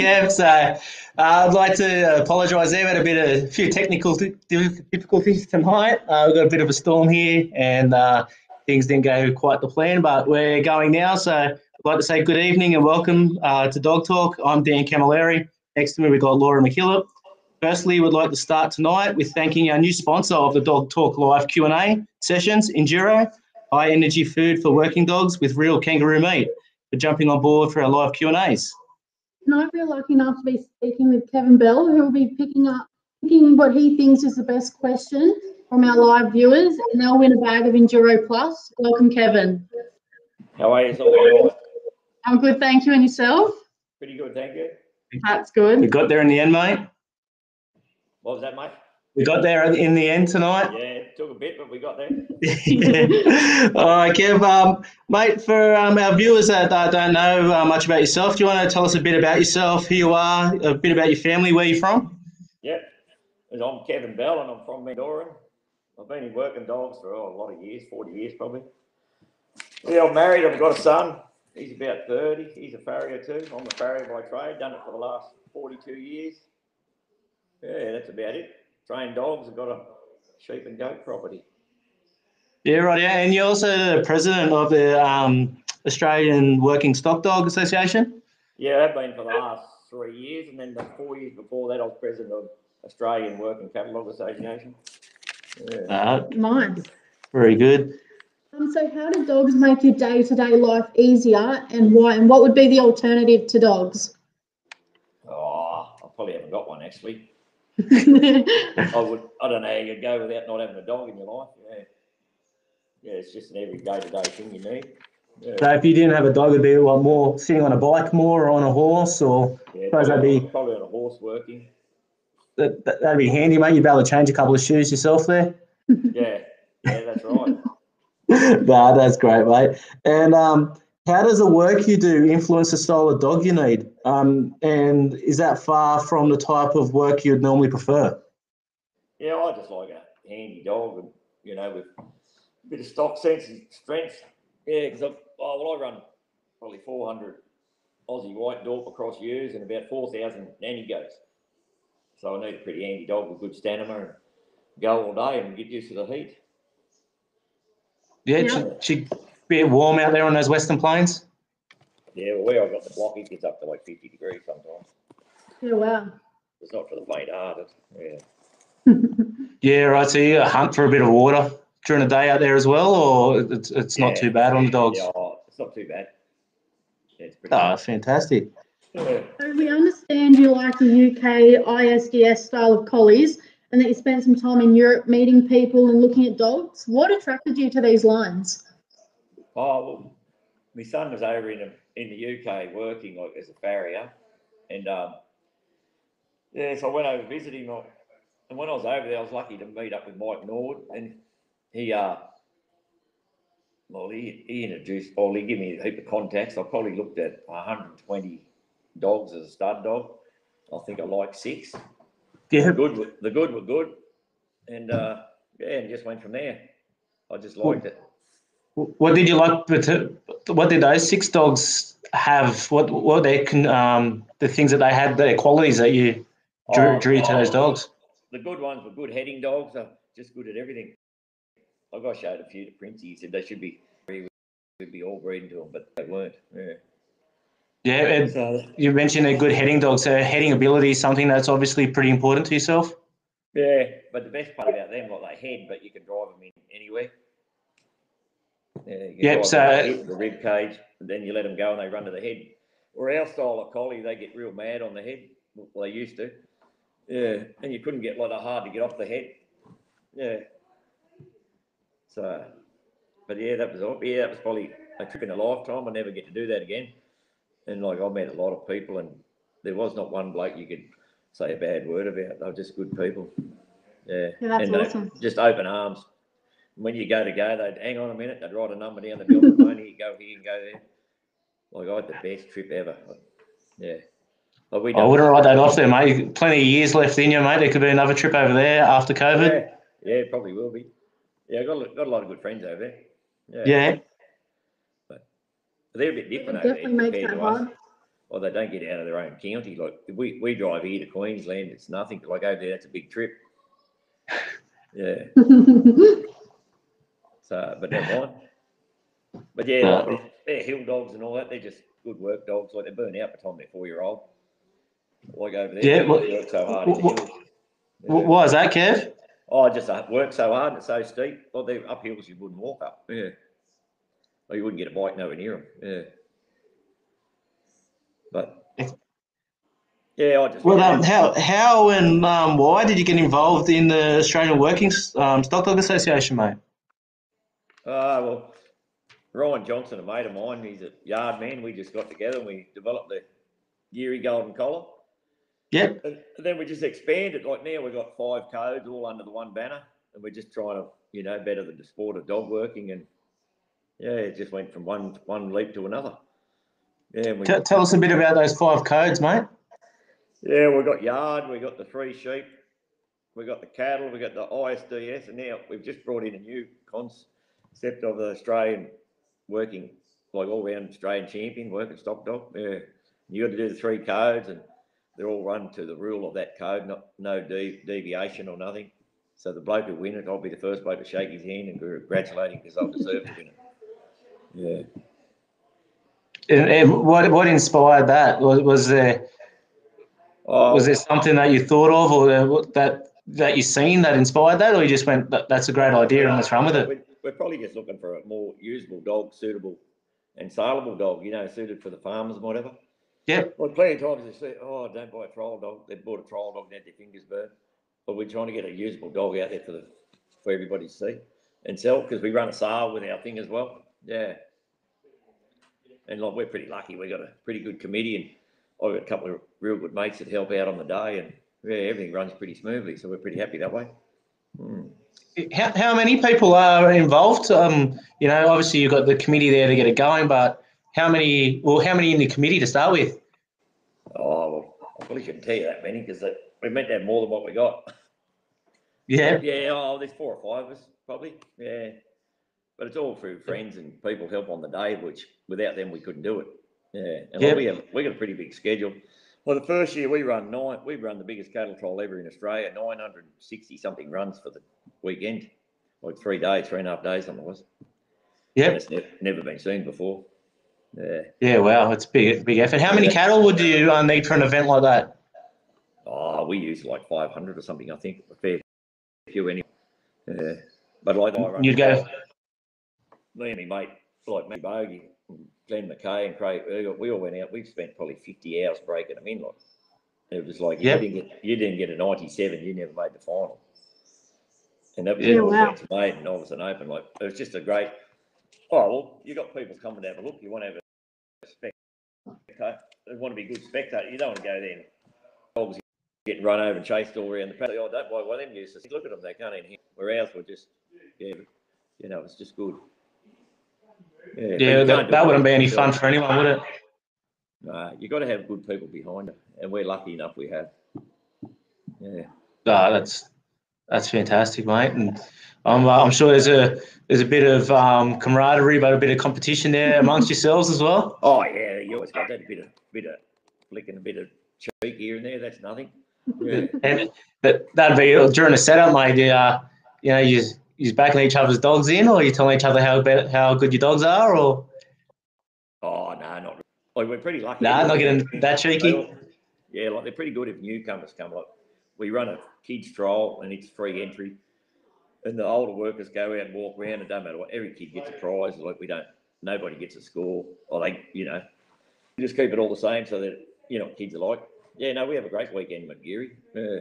Kev. So uh, I'd like to apologise there. We had a bit of a few technical difficulties tonight. Uh, we've got a bit of a storm here and uh, things didn't go quite the plan, but we're going now. So I'd like to say good evening and welcome uh, to Dog Talk. I'm Dan Camilleri. Next to me, we've got Laura McKillop. Firstly, we'd like to start tonight with thanking our new sponsor of the Dog Talk Live Q&A sessions, Enduro, high energy food for working dogs with real kangaroo meat, for jumping on board for our live Q&As. Tonight we're lucky enough to be speaking with Kevin Bell, who will be picking up picking what he thinks is the best question from our live viewers, and they'll win a bag of Enduro Plus. Welcome, Kevin. How are you? It's all right. I'm good, thank you. And yourself? Pretty good, thank you. That's good. You got there in the end, mate. What was that, mate? We got there in the end tonight. Yeah, it took a bit, but we got there. All right, Kev. Um, mate, for um, our viewers that uh, don't know uh, much about yourself, do you want to tell us a bit about yourself, who you are, a bit about your family, where you're from? Yeah. I'm Kevin Bell, and I'm from Mendooran. I've been in working dogs for oh, a lot of years, 40 years probably. Yeah, I'm married. I've got a son. He's about 30. He's a farrier too. I'm a farrier by trade. Done it for the last 42 years. Yeah, that's about it. Trained dogs. I've got a sheep and goat property. Yeah, right. Yeah, and you're also the president of the um, Australian Working Stock Dog Association. Yeah, I've been for the last three years, and then the four years before that, I was president of Australian Working Cattle Dog Association. Yeah. Uh, Nice. very good. Um, so how do dogs make your day-to-day life easier and why? And what would be the alternative to dogs? Oh, I probably haven't got one actually. I would. I don't know how you'd go without not having a dog in your life. Yeah, yeah, it's just an every day to day thing you need. Yeah, So if you didn't have a dog, it'd be what more sitting on a bike more or on a horse, or yeah suppose that'd be- probably on a horse working. that, that, that'd be handy, mate. You'd be able to change a couple of shoes yourself there. Yeah, yeah, that's right. nah, that's great, mate. And um, how does the work you do influence the style of dog you need? Um, and is that far from the type of work you'd normally prefer? Yeah, I just like a handy dog, and you know, with a bit of stock sense and strength. Yeah, because oh, well, I run probably 400 Aussie white Dorper cross years and about 4,000 nanny goats. So I need a pretty handy dog with good stamina and go all day and get used to the heat. Yeah, Yeah. Should, should be warm out there on those western plains. Yeah, well, where I've got the block, it gets up to like 50 degrees sometimes. Oh, wow. It's not for the faint-hearted. Yeah. Yeah, right. So you hunt for a bit of water during the day out there as well, or it's, it's not too bad on the dogs. Yeah, oh, it's not too bad. Yeah, it's pretty Oh, fantastic. So we understand you like the UK ISDS style of collies and that you spent some time in Europe meeting people and looking at dogs. What attracted you to these lines? Oh, well, my son was over in the, in the UK working like as a farrier, and um, yeah, so I went over to visit him. And when I was over there, I was lucky to meet up with Mike Nord, and he uh, well, he, he introduced, well, he gave me a heap of contacts. I probably looked at 120 dogs as a stud dog. I think I liked six. Yeah, The good, were- the good were good, and uh, yeah, and just went from there. I just liked it. What did you like? But what did those six dogs have? What what they can um the things that they had, their qualities that you drew, Oh, drew to those oh, dogs? The good ones were good heading dogs, are just good at everything. Like I showed a few to Princey, he said they should be, we'd be all breeding to them, but they weren't. Yeah. Yeah, and So, you mentioned a good heading dog. So heading ability is something that's obviously pretty important to yourself. yeah, but the best part about them, like they head, but you can drive them in anywhere. Yeah, you Yep, so- them, hit the rib cage, and then you let them go and they run to the head. Or our style of collie, they get real mad on the head. Well, they used to. Yeah, and you couldn't get like they're hard to get off the head. Yeah. So, but yeah, that was all. Yeah, that was probably a trip in a lifetime. I never get to do that again. And like I met a lot of people, and there was not one bloke you could say a bad word about. They were just good people. Yeah, Yeah, that's and they- awesome. just open arms. When you go to go, they'd hang on a minute. They'd write a number down. They'd be on the phone. Here you go. Here and go there. Like I had the best trip ever. Yeah. Like we I wouldn't write that off there, mate. Plenty of years left in you, mate. There could be another trip over there after COVID. Yeah, yeah, probably will be. Yeah, I got a, got a lot of good friends over there. Yeah, Yeah. But they're a bit different It over there definitely makes compared that to us. hard. or they don't get out of their own county. Like we, we drive here to Queensland, it's nothing. Like over there, that's a big trip. Yeah. So, but never mind. But yeah, like, they're, they're hill dogs and all that. They're just good work dogs. Like they burn out by the time they're four year old. Like over there, Yeah, they well- work so hard. in the well- Yeah. Why is that, Kev? Oh, just uh, work so hard and it's so steep. Well, they're up hills you wouldn't walk up. Yeah. Or you wouldn't get a bike nowhere near them. Yeah. But yeah, I just Well, um, how how and um, why did you get involved in the Australian Working um, Stock Dog Association, mate? Uh, well, Ryan Johnson, a mate of mine, he's a yard man. We just got together and we developed the Geurie Golden Collar. Yep. And and then we just expanded. Like now we've got five codes all under the one banner. And we're just trying to, you know, better the sport of dog working. And yeah, it just went from one one leap to another. Yeah, we, T- tell us a bit about those five codes, mate. yeah, we've got yard, we got the three sheep, we got the cattle, we got the ISDS, and now we've just brought in a new concept of the Australian working, like all round Australian champion, working stock dog. Yeah, you got to do the three codes, and they're all run to the rule of that code, not no de- deviation or nothing. So the bloke who win it, I'll be the first bloke to shake his hand and congratulate him because I deserve to win it. Yeah. And, and what what inspired that? Was, was there Oh, was there something that you thought of, or that that that you seen that inspired that, or you just went, that, "That's a great idea, and let's run with it"? We're, probably just looking for a more usable dog, suitable and saleable dog, you know, suited for the farmers and whatever. Yeah. Well, plenty of times they say, oh, don't buy a trial dog. They bought a trial dog and had their fingers burnt. But we're trying to get a usable dog out there for the for everybody to see and sell because we run a sale with our thing as well. Yeah. And like we're pretty lucky. We got a pretty good committee and I've got a couple of real good mates that help out on the day and yeah, everything runs pretty smoothly. So we're pretty happy that way. Hmm. How, how many people are involved? Um, you know, obviously you've got the committee there to get it going, but how many? Well, how many in the committee to start with? Oh, well, I probably shouldn't tell you that many because we meant to have more than what we got. Yeah. Yeah, oh, there's four or five of us probably. Yeah, but it's all through friends and people help on the day, which without them we couldn't do it. Yeah, and Yep. we have we got a pretty big schedule. Well, the first year we run nine, we run the biggest cattle trial ever in Australia, nine hundred and sixty something runs for the weekend, like three days, three and a half days, something was. Yep. It's never, never been seen before. Yeah. Yeah. Wow, it's big, big effort. How many cattle would you uh, need for an event like that? Oh, we use like 500 or something, I think. A fair few anyway. Yeah. But like I run, You'd go. me and my mate, like me Bogey, Glenn McKay and Craig Ergot, we all went out. We've spent probably 50 hours breaking them in. Like it was like Yep. you didn't get you didn't get a 97, you never made the final. And that was Yeah, wow. made and all was an open. Like it was just a great. Oh well, you got people coming to have a look. You want to have a spectator. They want to be good spectator. You don't want to go there and dogs getting run over and chased all around the paddock. Oh, don't buy one of them useless. Look at them, they can't even. Where ours were just, yeah, you know, it's just good. Yeah, Yeah, that, that wouldn't be any fun for anyone, would it? Nah, you got to have good people behind it, and we're lucky enough we have. Yeah. Ah, that's that's fantastic, mate. And I'm uh, I'm sure there's a there's a bit of um, camaraderie, but a bit of competition there amongst yourselves as well. Oh yeah, you always got that bit of bit of flicking a bit of cheek here and there. That's nothing. Yeah. And that that'd be during the setup, mate. Uh, you know, you you backing each other's dogs in, or you telling each other how how good your dogs are, or Oh no, not really. Like we're pretty lucky. nah, not getting that cheeky. all- Yeah, like they're pretty good if newcomers come. Like we run a kids trial and it's free entry, and the older workers go out and walk around. It don't matter what. Every kid gets a prize. Like we don't. Nobody gets a score. Or they, you know, just keep it all the same so that you know kids are like. Yeah, no, we have a great weekend, McGeary. Yeah.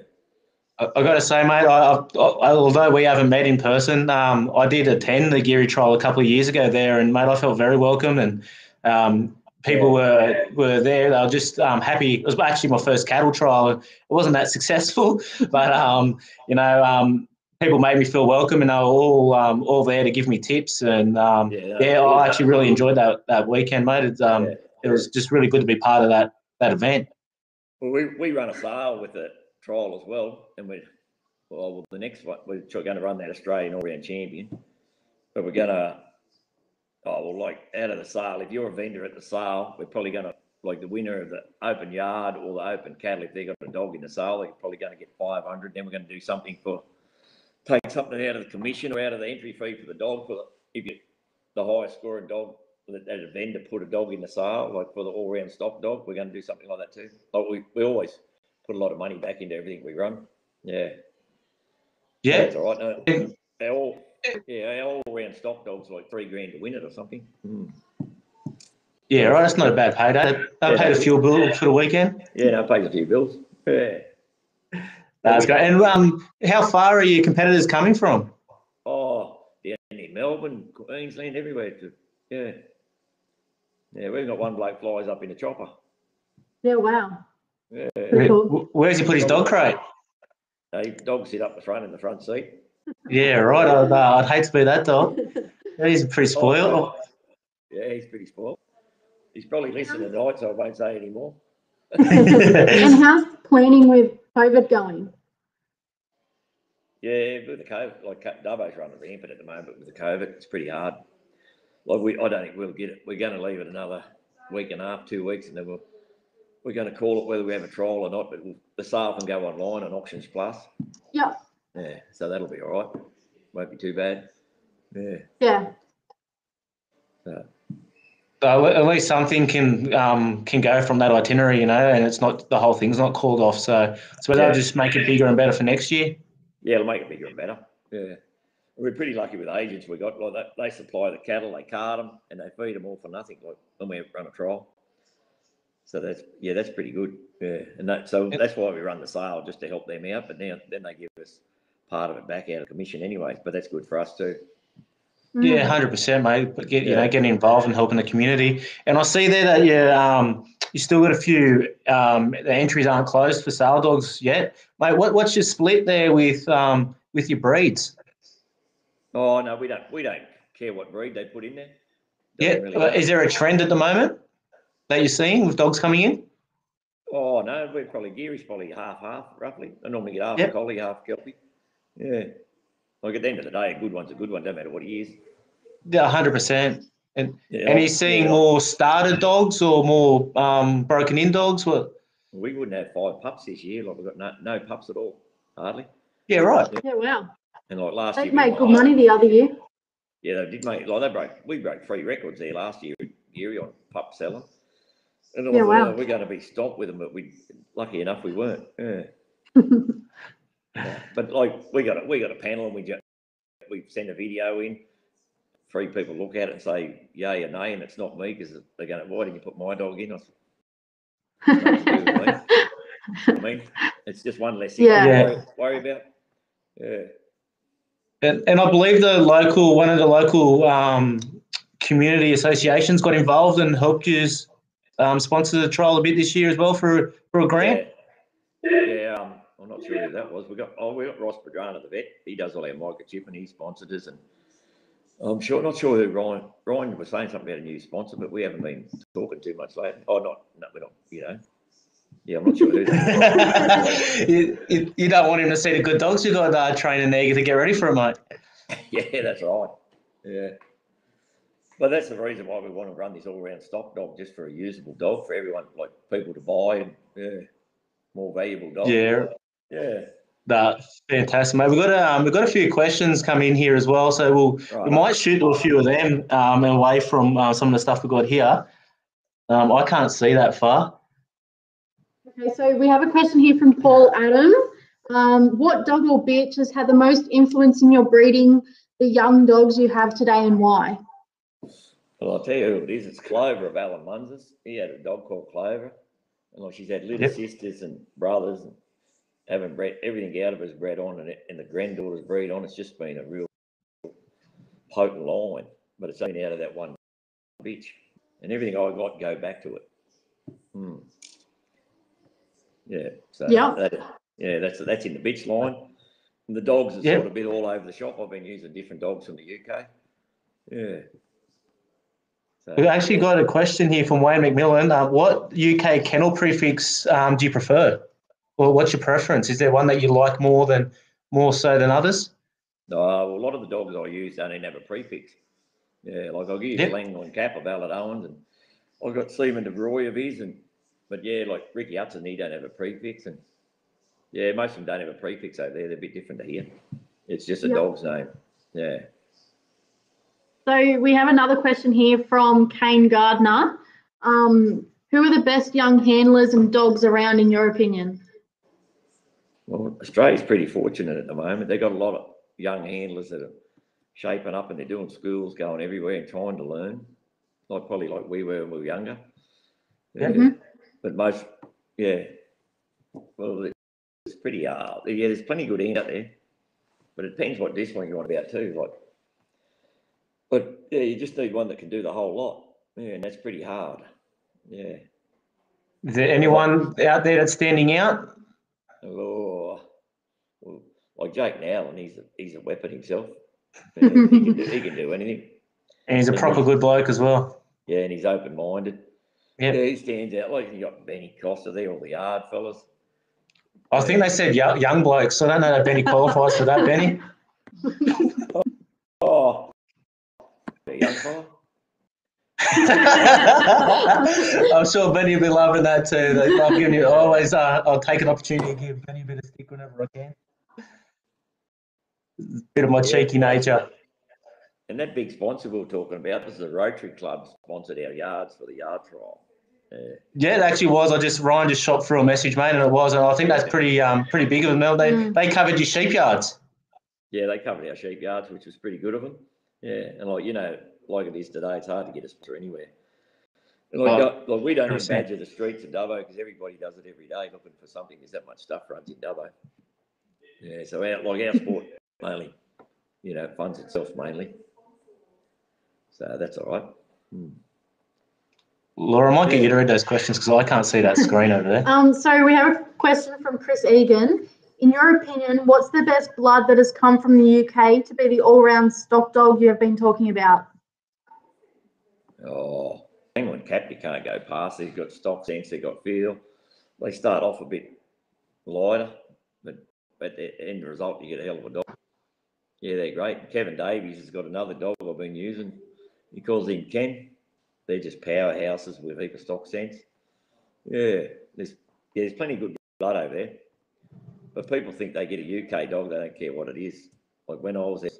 I, got to say, mate, I, I, although we haven't met in person, um, I did attend the Geurie trial a couple of years ago there, and mate, I felt very welcome, and um, people were were there. They were just um, happy. It was actually my first cattle trial. It wasn't that successful, but um, you know, um, people made me feel welcome, and they were all um, all there to give me tips. And um, Yeah, yeah, I actually really enjoyed that that weekend, mate. Um, Yeah. It was just really good to be part of that that event. Well, we, we run a sale with the trial as well, and we well, well the next one we're going to run that Australian all round champion, but we're going to oh well like out of the sale. If you're a vendor at the sale, we're probably going to like the winner of the open yard or the open cattle, if they got a dog in the sale, they're probably going to get 500. Then we're going to do something for take something out of the commission or out of the entry fee for the dog for the, if you the highest scoring dog that at a vendor put a dog in the sale, like for the all round stock dog, we're going to do something like that too. Like we, we always put a lot of money back into everything we run. Yeah. Yeah. That's all right. No, our all, yeah, our all round stock dogs like three grand to win it or something. Mm. Yeah, right. That's not a bad payday. They Yeah. paid a fuel bill for the weekend. Yeah, no, it pays a few bills. Yeah. That's great. And um, how far are your competitors coming from? Oh, down in Melbourne, Queensland, everywhere. To, yeah. Yeah, we've got one bloke flies up in a chopper. Yeah, wow. Yeah. Pretty. Where's he put his dog crate? They dog sit up the front in the front seat. Yeah, right. I'd, uh, I'd hate to be that dog. He's pretty spoiled. Yeah, he's pretty spoiled. He's probably listening tonight, so I won't say any more. And how's planning with COVID going? Yeah, with the COVID, like Ca- Dubbo's running rampant at the moment with the COVID. It's pretty hard. Like we, I don't think we'll get it. We're going to leave it another week and a half, two weeks, and then we'll we're going to call it whether we have a trial or not. But we'll, the sale can go online on Auctions Plus. Yeah. Yeah, so that'll be all right. Won't be too bad. Yeah. Yeah. So, So at least something can um, can go from that itinerary, you know, and it's not the whole thing's not called off. So so they'll just make it bigger and better for next year. yeah, it'll make it bigger and better. Yeah. We're pretty lucky with agents we got. Like that, they supply the cattle, they cart them, and they feed them all for nothing. Like when we run a trial. So that's yeah, that's pretty good. Yeah, and that so that's why we run the sale just to help them out. But now then they give us part of it back out of commission anyway. But that's good for us too. Yeah, Mm. hundred percent, mate. But get you know Yeah. getting involved and helping the community. And I see there that you um you still got a few um the entries aren't closed for sale dogs yet, mate. What what's your split there with um with your breeds? Oh no, we don't we don't care what breed they put in there. Yeah, Doesn't really is there a trend at the moment that you're seeing with dogs coming in? Oh no, we're probably Geurie's probably half half roughly. I normally get half Yep. collie, half kelpie. Yeah. Like at the end of the day, a good one's a good one, don't matter what he is. Yeah, hundred percent. And Yeah, and he's seeing yeah. more started dogs or more um broken in dogs. What? We wouldn't have five pups this year. Like we've got no, no pups at all, hardly. Yeah, right. Yeah, wow. And like last They year, we made won- good money the other year. Yeah, they did make like they broke. We broke three records there last year, Geurie on pup selling. And I Yeah, thought, wow. "Oh, we're going to be stopped with them, but we lucky enough we weren't. Yeah. Yeah. But like we got a, we got a panel and we just we send a video in. Three people look at it and say yay or nay, and it's not me because they're going, "Why didn't you put my dog in?" I said, "Nothing to do with me." I mean, it's just one less thing Yeah. to Yeah. worry, worry about. Yeah, And, and I believe the local one of the local um, community associations got involved and helped you um, sponsor the trial a bit this year as well for for a grant. Yeah, yeah um, I'm not sure who that was. We got oh, we got Ross Padrana, the vet. He does all our microchip and he sponsored us. And I'm sure not sure who Ryan Ryan was saying something about a new sponsor, but we haven't been talking too much lately. Oh, not no, we're not. You know, yeah, I'm not sure who. You, you, you don't want him to see the good dogs you got uh, training there to get ready for it, mate. yeah, that's right. Yeah. But that's the reason why we want to run this all-round stock dog, just for a usable dog for everyone, like people to buy and yeah, more valuable dog. Yeah. Yeah. That fantastic, mate. We've got a, um, we've got a few questions come in here as well, so we'll we might shoot a few of them um, away from uh, some of the stuff we've got here. Um, I can't see that far. Okay, so we have a question here from Paul Adam. Um, what dog or bitch has had the most influence in your breeding the young dogs you have today and why? Well, I'll tell you who it is. It's Clover of Alan Munz's. He had a dog called Clover. And like she's had little Yep. sisters and brothers and having bred everything out of us bred on and, it, and the granddaughters breed on. It's just been a real potent line. But it's only been out of that one bitch. And everything I got go back to it. Hmm. Yeah. So Yeah. that- yeah, that's that's in the bitch line. And the dogs are Yep. sort of been all over the shop. I've been using different dogs from the UK. Yeah. So, We've actually got a question here from Wayne McMillan. Uh, what UK kennel prefix um, do you prefer? Or what's your preference? Is there one that you like more than more so than others? No, well, a lot of the dogs I use don't even have a prefix. Yeah, like I'll use Yep. Langhorn Cap of Ballard Owens and I've got Seaman Stephen DeBroy of his, and but yeah, like Ricky Hudson, he don't have a prefix, and yeah, most of them don't have a prefix over there. They're a bit different to here. It's just a Yep. dog's name. Yeah. So we have another question here from Kane Gardner. Um, who are the best young handlers and dogs around, in your opinion? Well, Australia's pretty fortunate at the moment. They've got a lot of young handlers that are shaping up and they're doing schools, going everywhere and trying to learn. Like probably like we were when we were younger. Yeah. Mhm. But most, yeah. Well, it's pretty hard. Yeah, there's plenty of good hand out there. But it depends what discipline you want about too. Like, but yeah, you just need one that can do the whole lot. Yeah, and that's pretty hard. Yeah. Is there anyone out there that's standing out? Oh, well, like Jake Nowlin, he's a, he's a weapon himself. Yeah, he, can do, he can do anything. And he's a proper good bloke as well. Yeah, and he's open minded. Yep. Yeah, he stands out. Like you got Benny Costa there, all the hard fellas. I think they said young, young blokes. So I don't know that Benny qualifies for that, Benny. Oh, young. I'm sure Benny will be loving that too. They- I've given you always. Uh, I'll take an opportunity to give Benny a bit of stick whenever I can. A Bit of my cheeky nature. And that big sponsor we were talking about, this is the Rotary Club sponsored our yards for the yard trial. Yeah, Yeah, it actually was. I just Ryan just shot through a message, mate, and it was. And I think that's pretty um pretty big of them. They Mm. they covered your sheep yards. yeah, they covered our sheep yards, which was pretty good of them. Yeah, and like you know, like it is today, it's hard to get a sponsor anywhere. And like, Oh, like we don't even 100%. badger the streets of Dubbo because everybody does it every day looking for something. There's that much stuff runs in Dubbo. Yeah, so our, like our sport mainly, you know, funds itself mainly. So that's all right. Hmm. Laura, I might get you to read those questions because I can't see that screen over there. Um, so we have a question from Chris Egan. In your opinion, what's the best blood that has come from the UK to be the all-round stock dog you have been talking about? Oh, England cap, you can't go past. He's got stock sense, they've got feel. They start off a bit lighter, but at the end result, you get a hell of a dog. Yeah, they're great. Kevin Davies has got another dog I've been using. He calls him Ken. They're just powerhouses with a heap of stock sense. Yeah, there's yeah, there's plenty of good blood over there. But people think they get a UK dog, they don't care what it is. Like when I was there,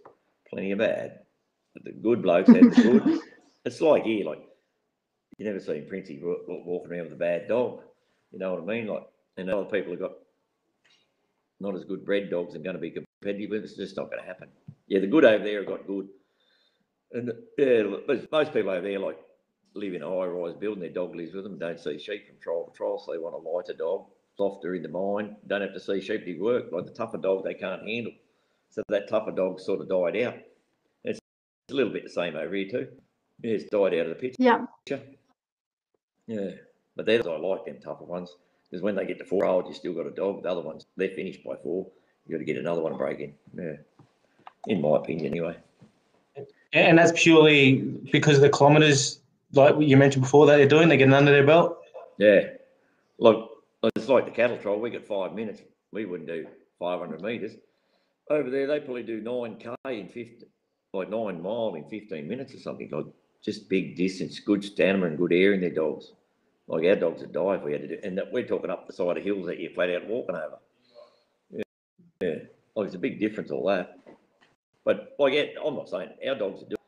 plenty of bad. But the good blokes had the good. it's like here, like you never seen Princey wa- wa- walking around with a bad dog. You know what I mean? Like, and other people have got not as good bred dogs and going to be competitive. It's just not going to happen. Yeah, the good over there have got good. And yeah, but most people over there like live in a high rise building. Their dog lives with them. Don't see sheep from trial to trial, so they want a lighter dog, softer in the mind. Don't have to see sheep do work. Like the tougher dog, they can't handle. So that tougher dog sort of died out. It's a little bit the same over here too. Yeah, it's died out of the picture. Yeah. Yeah, but there's I like them tougher ones because when they get to four old, you still got a dog. The other ones they're finished by four. You got to get another one to break in. Yeah, in my opinion, anyway. And that's purely because of the kilometres, like you mentioned before, that they're doing. They're getting under their belt. Yeah, look, it's like the cattle trial. We got five minutes. We wouldn't do 500 meters. Over there, they probably do nine k in 50, like nine mile in 15 minutes or something. Like just big distance, good stamina and good air in their dogs. Like our dogs would die if we had to do. And that we're talking up the side of hills that you're flat out walking over. Yeah, yeah. Like it's a big difference, all that. But like, I'm not saying our dogs are doing.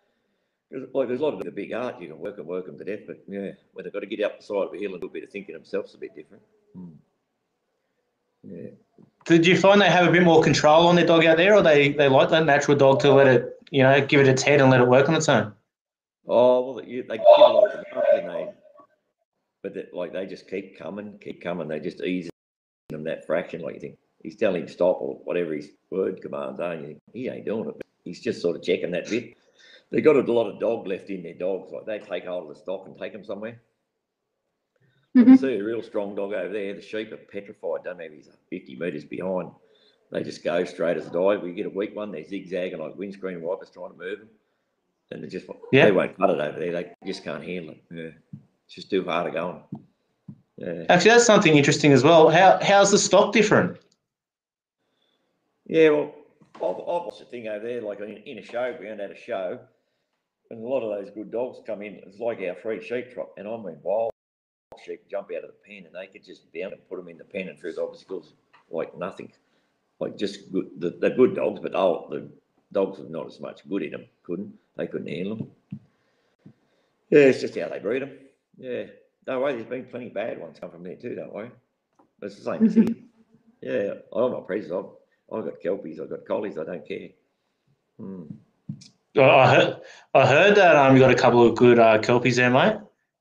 Like, there's a lot of the big art you can work and work them to death, but yeah, when they've got to get up the side of a hill and do a bit of thinking themselves, a bit different. Hmm. Yeah. Did you find they have a bit more control on their dog out there, or they they like that natural dog to let it, you know, give it its head and let it work on its own? Oh well, you, they give a lot of but they, like they just keep coming, keep coming. They just ease them that fraction. Like you think he's telling him stop or whatever his word commands are, and you think he ain't doing it. But he's just sort of checking that bit. They got a lot of dog left in their dogs. Like they take hold of the stock and take them somewhere. You Mhm. see a real strong dog over there. The sheep are petrified. Don't matter if he's 50 metres behind. They just go straight as a dive. We get a weak one. They're zigzagging like windscreen wipers trying to move them. And they just Yeah. they won't cut it over there. They just can't handle it. Yeah. It's just too hard to go on. Yeah. Actually, that's something interesting as well. How how's the stock different? Yeah, well, I've, I've watched a thing over there, like in, in a show, we had a show. And a lot of those good dogs come in. It's like our free sheep trot, and I mean wild sheep jump out of the pen, and they could just bound and put them in the pen and through the obstacles like nothing. Like just good, the, they're good dogs, but oh, the dogs with not as much good in them couldn't. They couldn't handle them. Yeah, it's just how they breed them. Yeah, don't worry. There's been plenty of bad ones come from there too. Don't worry. It's the same as here. Yeah, I'm not prejudiced. I've, I've got kelpies. I've got collies. I don't care. Hmm. Oh, I heard, I heard that um, you got a couple of good uh, kelpies there, mate.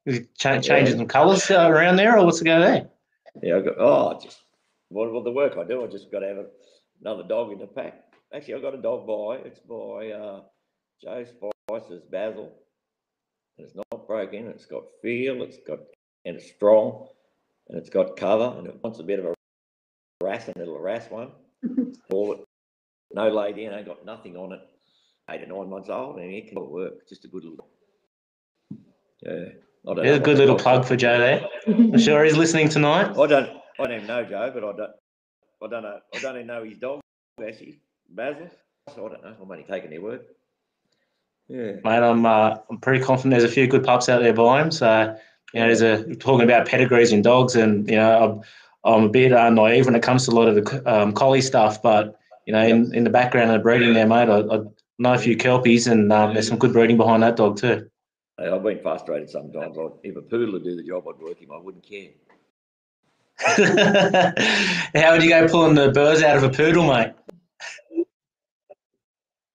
You cha- changing some colours uh, around there, or what's the go there? Yeah, I got. Oh, just what, what the work I do. I just got to have a, another dog in the pack. Actually, I got a dog by. It's by uh, Joe Spicer's Basil. And it's not broken. It's got feel. It's got and it's strong, and it's got cover, and it wants a bit of a harassing little harass one. All it, no lady, in. Ain't got nothing on it. Eight or nine months old, and it can work. Just a good little. Yeah. I don't know There's a good little plug got. for Joe there. I'm sure he's listening tonight. I don't, I don't even know Joe, but I don't, I don't know, I don't even know his dog, actually, Basil. So I don't know, I'm only taking their word. Yeah, Mate, I'm uh, I'm pretty confident there's a few good pups out there by him. So, you know, there's a talking about pedigrees in dogs, and you know, I'm, I'm a bit uh, naive when it comes to a lot of the um, collie stuff. But you know, in, in the background of the breeding there, mate, I, I know a few kelpies, and um, there's some good breeding behind that dog too. Hey, I've been frustrated sometimes. I'd, if a poodle would do the job, I'd work him, I wouldn't care. How would you go pulling the burrs out of a poodle, mate?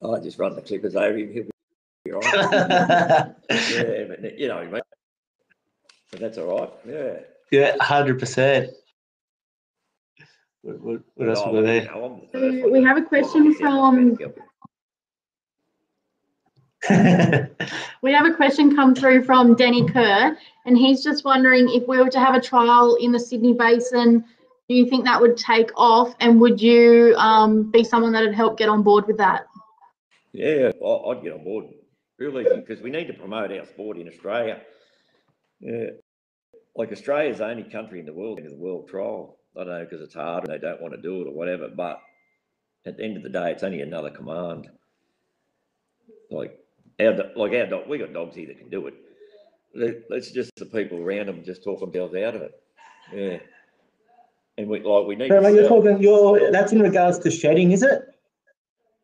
I just run the clippers over him, he'll be all right. Yeah, but you know, what I mean. But that's all right, yeah. yeah, hundred percent. What, what, what else But we got there? you know, I'm the So we have a question I guess I'm the from- best We have a question come through from Denny Kerr, and he's just wondering if we were to have a trial in the Sydney Basin, do you think that would take off, and would you um, be someone that would help get on board with that? Yeah, I- I'd get on board real easy because we need to promote our sport in Australia. Yeah, like Australia's the only country in the world into the world trial. I don't know because it's hard and they don't want to do it or whatever, but at the end of the day, it's only another command. Like our do- like our dog, we got dogs here that can do it. Let- Let's just the people around them just talk themselves out of it. Yeah, and we like we need. To you're sell- talking. You're that's in regards to shedding, is it?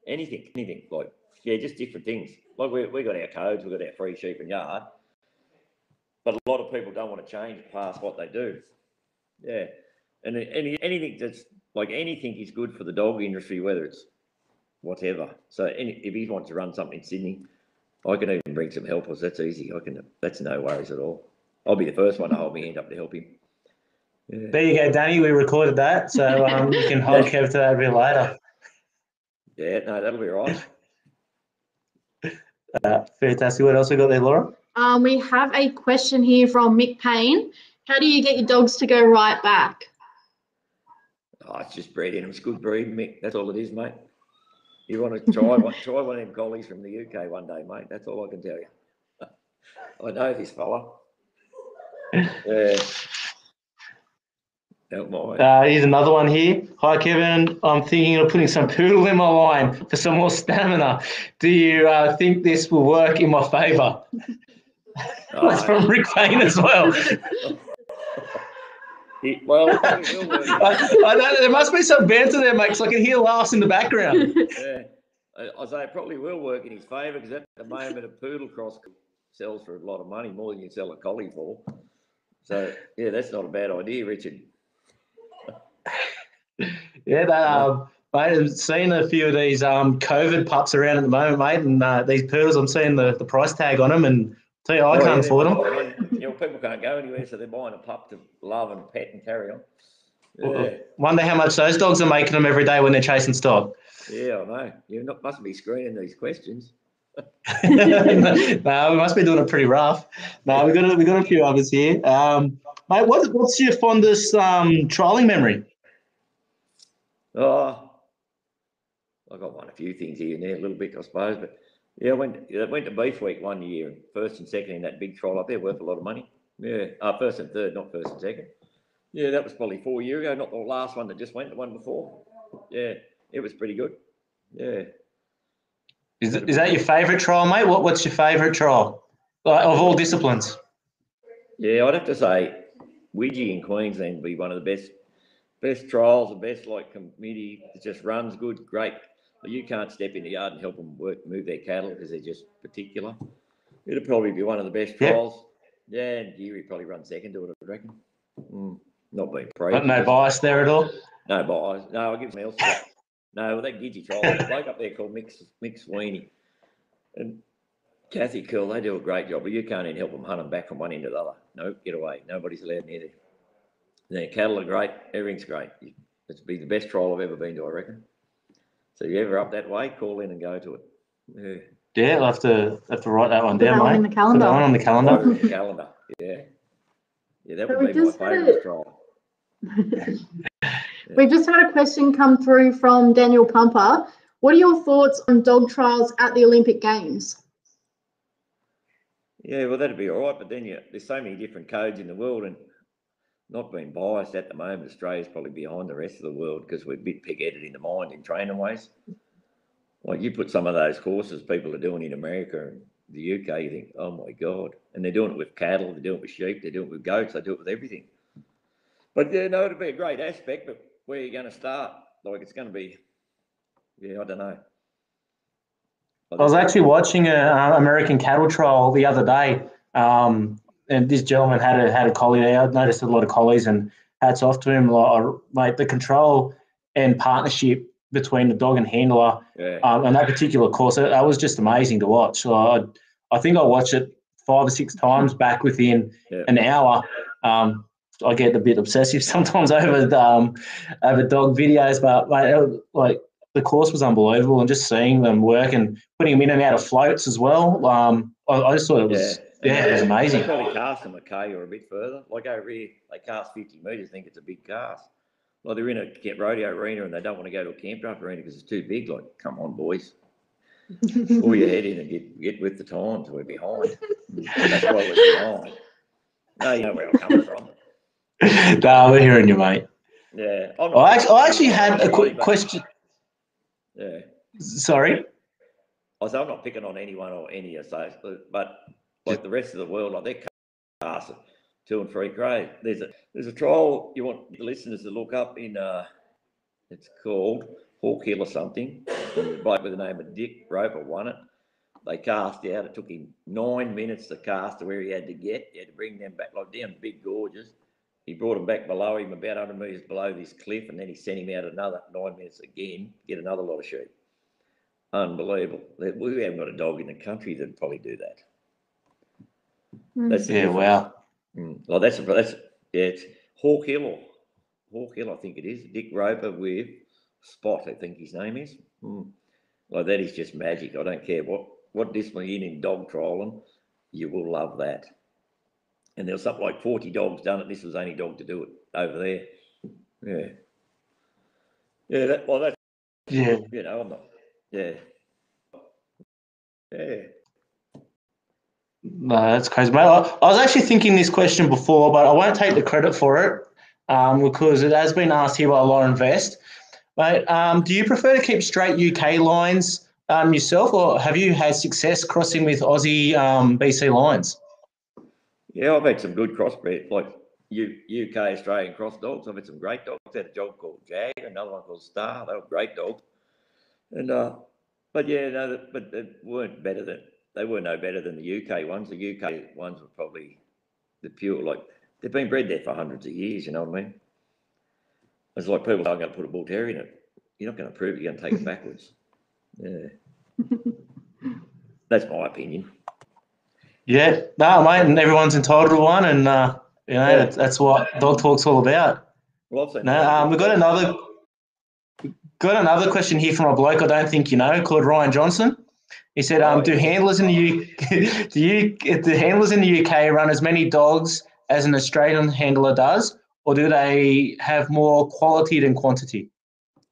anything, anything like yeah, just different things. Like we we got our codes, we got our free sheep and yard, but a lot of people don't want to change past what they do. Yeah, and any anything that's like anything is good for the dog industry, whether it's whatever. So any, if he wants to run something in Sydney, I can even bring some helpers. That's easy. I can. That's no worries at all. I'll be the first one to hold my hand up to help him. Yeah. There you go, Danny. We recorded that, so um, you can hold Kev to that a bit later. Yeah, no, that'll be all right. Uh, fantastic. What else we got there, Laura? Um, we have a question here from Mick Payne. How do you get your dogs to go right back? Oh, it's just breeding. It's good breeding, Mick. That's all it is, mate. You want to try one, try one of them collies from the UK one day, mate. That's all I can tell you. I know this fella. Yeah. Uh, here's another one here. Hi, Kevin. I'm thinking of putting some poodle in my line for some more stamina. Do you uh, think this will work in my favour? That's Oh, from Rick Payne as well. He- well, it probably will work. I, I there must be some banter there, mate, 'cause I can hear laughs in the background. yeah. I, I say it probably will work in his favour because at the moment a poodle cross sells for a lot of money, more than you sell a collie for. So yeah, that's not a bad idea, Richard. Yeah, that, um, mate, I've seen a few of these um, COVID pups around at the moment, mate, and uh, these poodles, I'm seeing the, the price tag on them, and tell you, I Oh, can't they're afford them. Buying- You know, people can't go anywhere, so they're buying a pup to love and pet and carry on. Yeah, Wonder how much those dogs are making them every day when they're chasing stock. yeah, I know. You must be screening these questions. no, we must be doing it pretty rough. No, we got a, we got a few others here. Um, mate, what, what's your fondest um, trialing memory? Oh, I got one, a few things here and there, a little bit, I suppose. But yeah, I went, I went to Beef Week one year, first and second in that big trial up there, worth a lot of money. Yeah, uh, first and third, not first and second. Yeah, that was probably four years ago, not the last one that just went, the one before. Yeah, it was pretty good. Yeah. Is, is that your favourite trial, mate? What, what's your favourite trial like, of all disciplines? Yeah, I'd have to say Widgie in Queensland would be one of the best best trials, the best like committee. It just runs good, great. But you can't step in the yard and help them work, move their cattle because they're just particular. It'll probably be one of the best trials. Yeah, and Geurie probably run second to it, I reckon. Mm, not being pro. Got no bias there at all. No bias. No, I'll give someone else. no, well, that Gidgy trial, there's a bloke up there called Mick, Mick Sweeney. And Kathy Curl, they do a great job, but you can't even help them hunt them back from one end to the other. No, get away. Nobody's allowed near there. Their cattle are great. Everything's great. It's be the best trial I've ever been to, I reckon. So you ever up that way, call in and go to it. Yeah. Yeah, I'll have to have to write that one Put down, that one mate. in the Put calendar. that one on the calendar. Over the calendar. Yeah. Yeah, that So would we be my just had favourite a- trial. We've just had a question come through from Daniel Pumper. What are your thoughts on dog trials at the Olympic Games? Yeah, well, that'd be all right, but then you, there's so many different codes in the world, and not being biased at the moment, Australia's probably behind the rest of the world because we're a bit pig-headed in the mind in training ways. Like you put some of those courses people are doing in America and the UK, you think, oh my god, and they're doing it with cattle, they're doing it with sheep, they're doing it with goats, they do it with everything. But yeah, no, it'd be a great aspect, but where are you going to start? Like it's going to be, yeah, I don't know. I was actually watching a uh, American cattle trial the other day, um, and this gentleman had a had a collie there. I noticed a lot of collies, and hats off to him. Like, like the control and partnership between the dog and handler yeah, um, and that particular course, that, that was just amazing to watch. So I, I think I watched it five or six times back within Yeah. an hour. Um, I get a bit obsessive sometimes over the, um, over dog videos, but mate, like the course was unbelievable, and just seeing them work and putting them in and out of floats as well. Um, I, I just thought it was yeah, it was amazing. They probably cast them a K or a bit further. Like over here, they cast 50 metres, think it's a big cast. Like they're in a rodeo arena and they don't want to go to a campground arena because it's too big. Like, come on, boys. Pull your head in and get, get with the times. We're behind. That's why we're behind. No, you know where I'm coming from. no, we're hearing you, mate. Yeah. Not- I actually, I actually had a quick question. Yeah. Sorry. I say I'm not picking on anyone or any of those, but, but like the rest of the world, like they're casting two and three grade. There's a there's a trial you want the listeners to look up in uh it's called Hawk Hill or something. The bloke with the name of Dick Roper won it. They cast out. It took him nine minutes to cast to where he had to get. He had to bring them back like down big gorges. He brought them back below him, about 100 metres below this cliff, and then he sent him out another nine minutes again, get another lot of sheep. Unbelievable. We haven't got a dog in the country that'd probably do that. That's the Yeah, difference. wow. Mm. Well, that's a, that's yeah, it's Hawk Hill or Hawk Hill, I think it is. Dick Roper with Spot, I think his name is. Mm. Like that is just magic. I don't care what what discipline you're in in dog trialing, you will love that. And there was something like 40 dogs done it. This was the only dog to do it over there. Yeah. Yeah, that, well, that's, Yeah. you know, I'm not, yeah. Yeah. No, that's crazy, mate. I, I was actually thinking this question before, but I won't take the credit for it um, because it has been asked here by Lauren Vest. But um, do you prefer to keep straight UK lines um, yourself, or have you had success crossing with Aussie um, BC lines? Yeah, I've had some good crossbred, like UK Australian cross dogs. I've had some great dogs. I had a dog called Jag, another one called Star. They were great dogs. And uh, but yeah, no, but they weren't better than they were no better than the UK ones. The UK ones were probably the pure like they've been bred there for hundreds of years. You know what I mean? It's like people are going to put a bull terrier in it. You're not going to prove it. You're going to take it backwards. Yeah, that's my opinion. Yeah, no, mate, and everyone's entitled to one, and uh, you know Yeah. that's, that's what dog talk's all about. Well, I've No, um, we've got another got another question here from a bloke I don't think you know called Ryan Johnson. He said, um, "Do handlers in the U- do you do handlers in the UK run as many dogs as an Australian handler does, or do they have more quality than quantity?"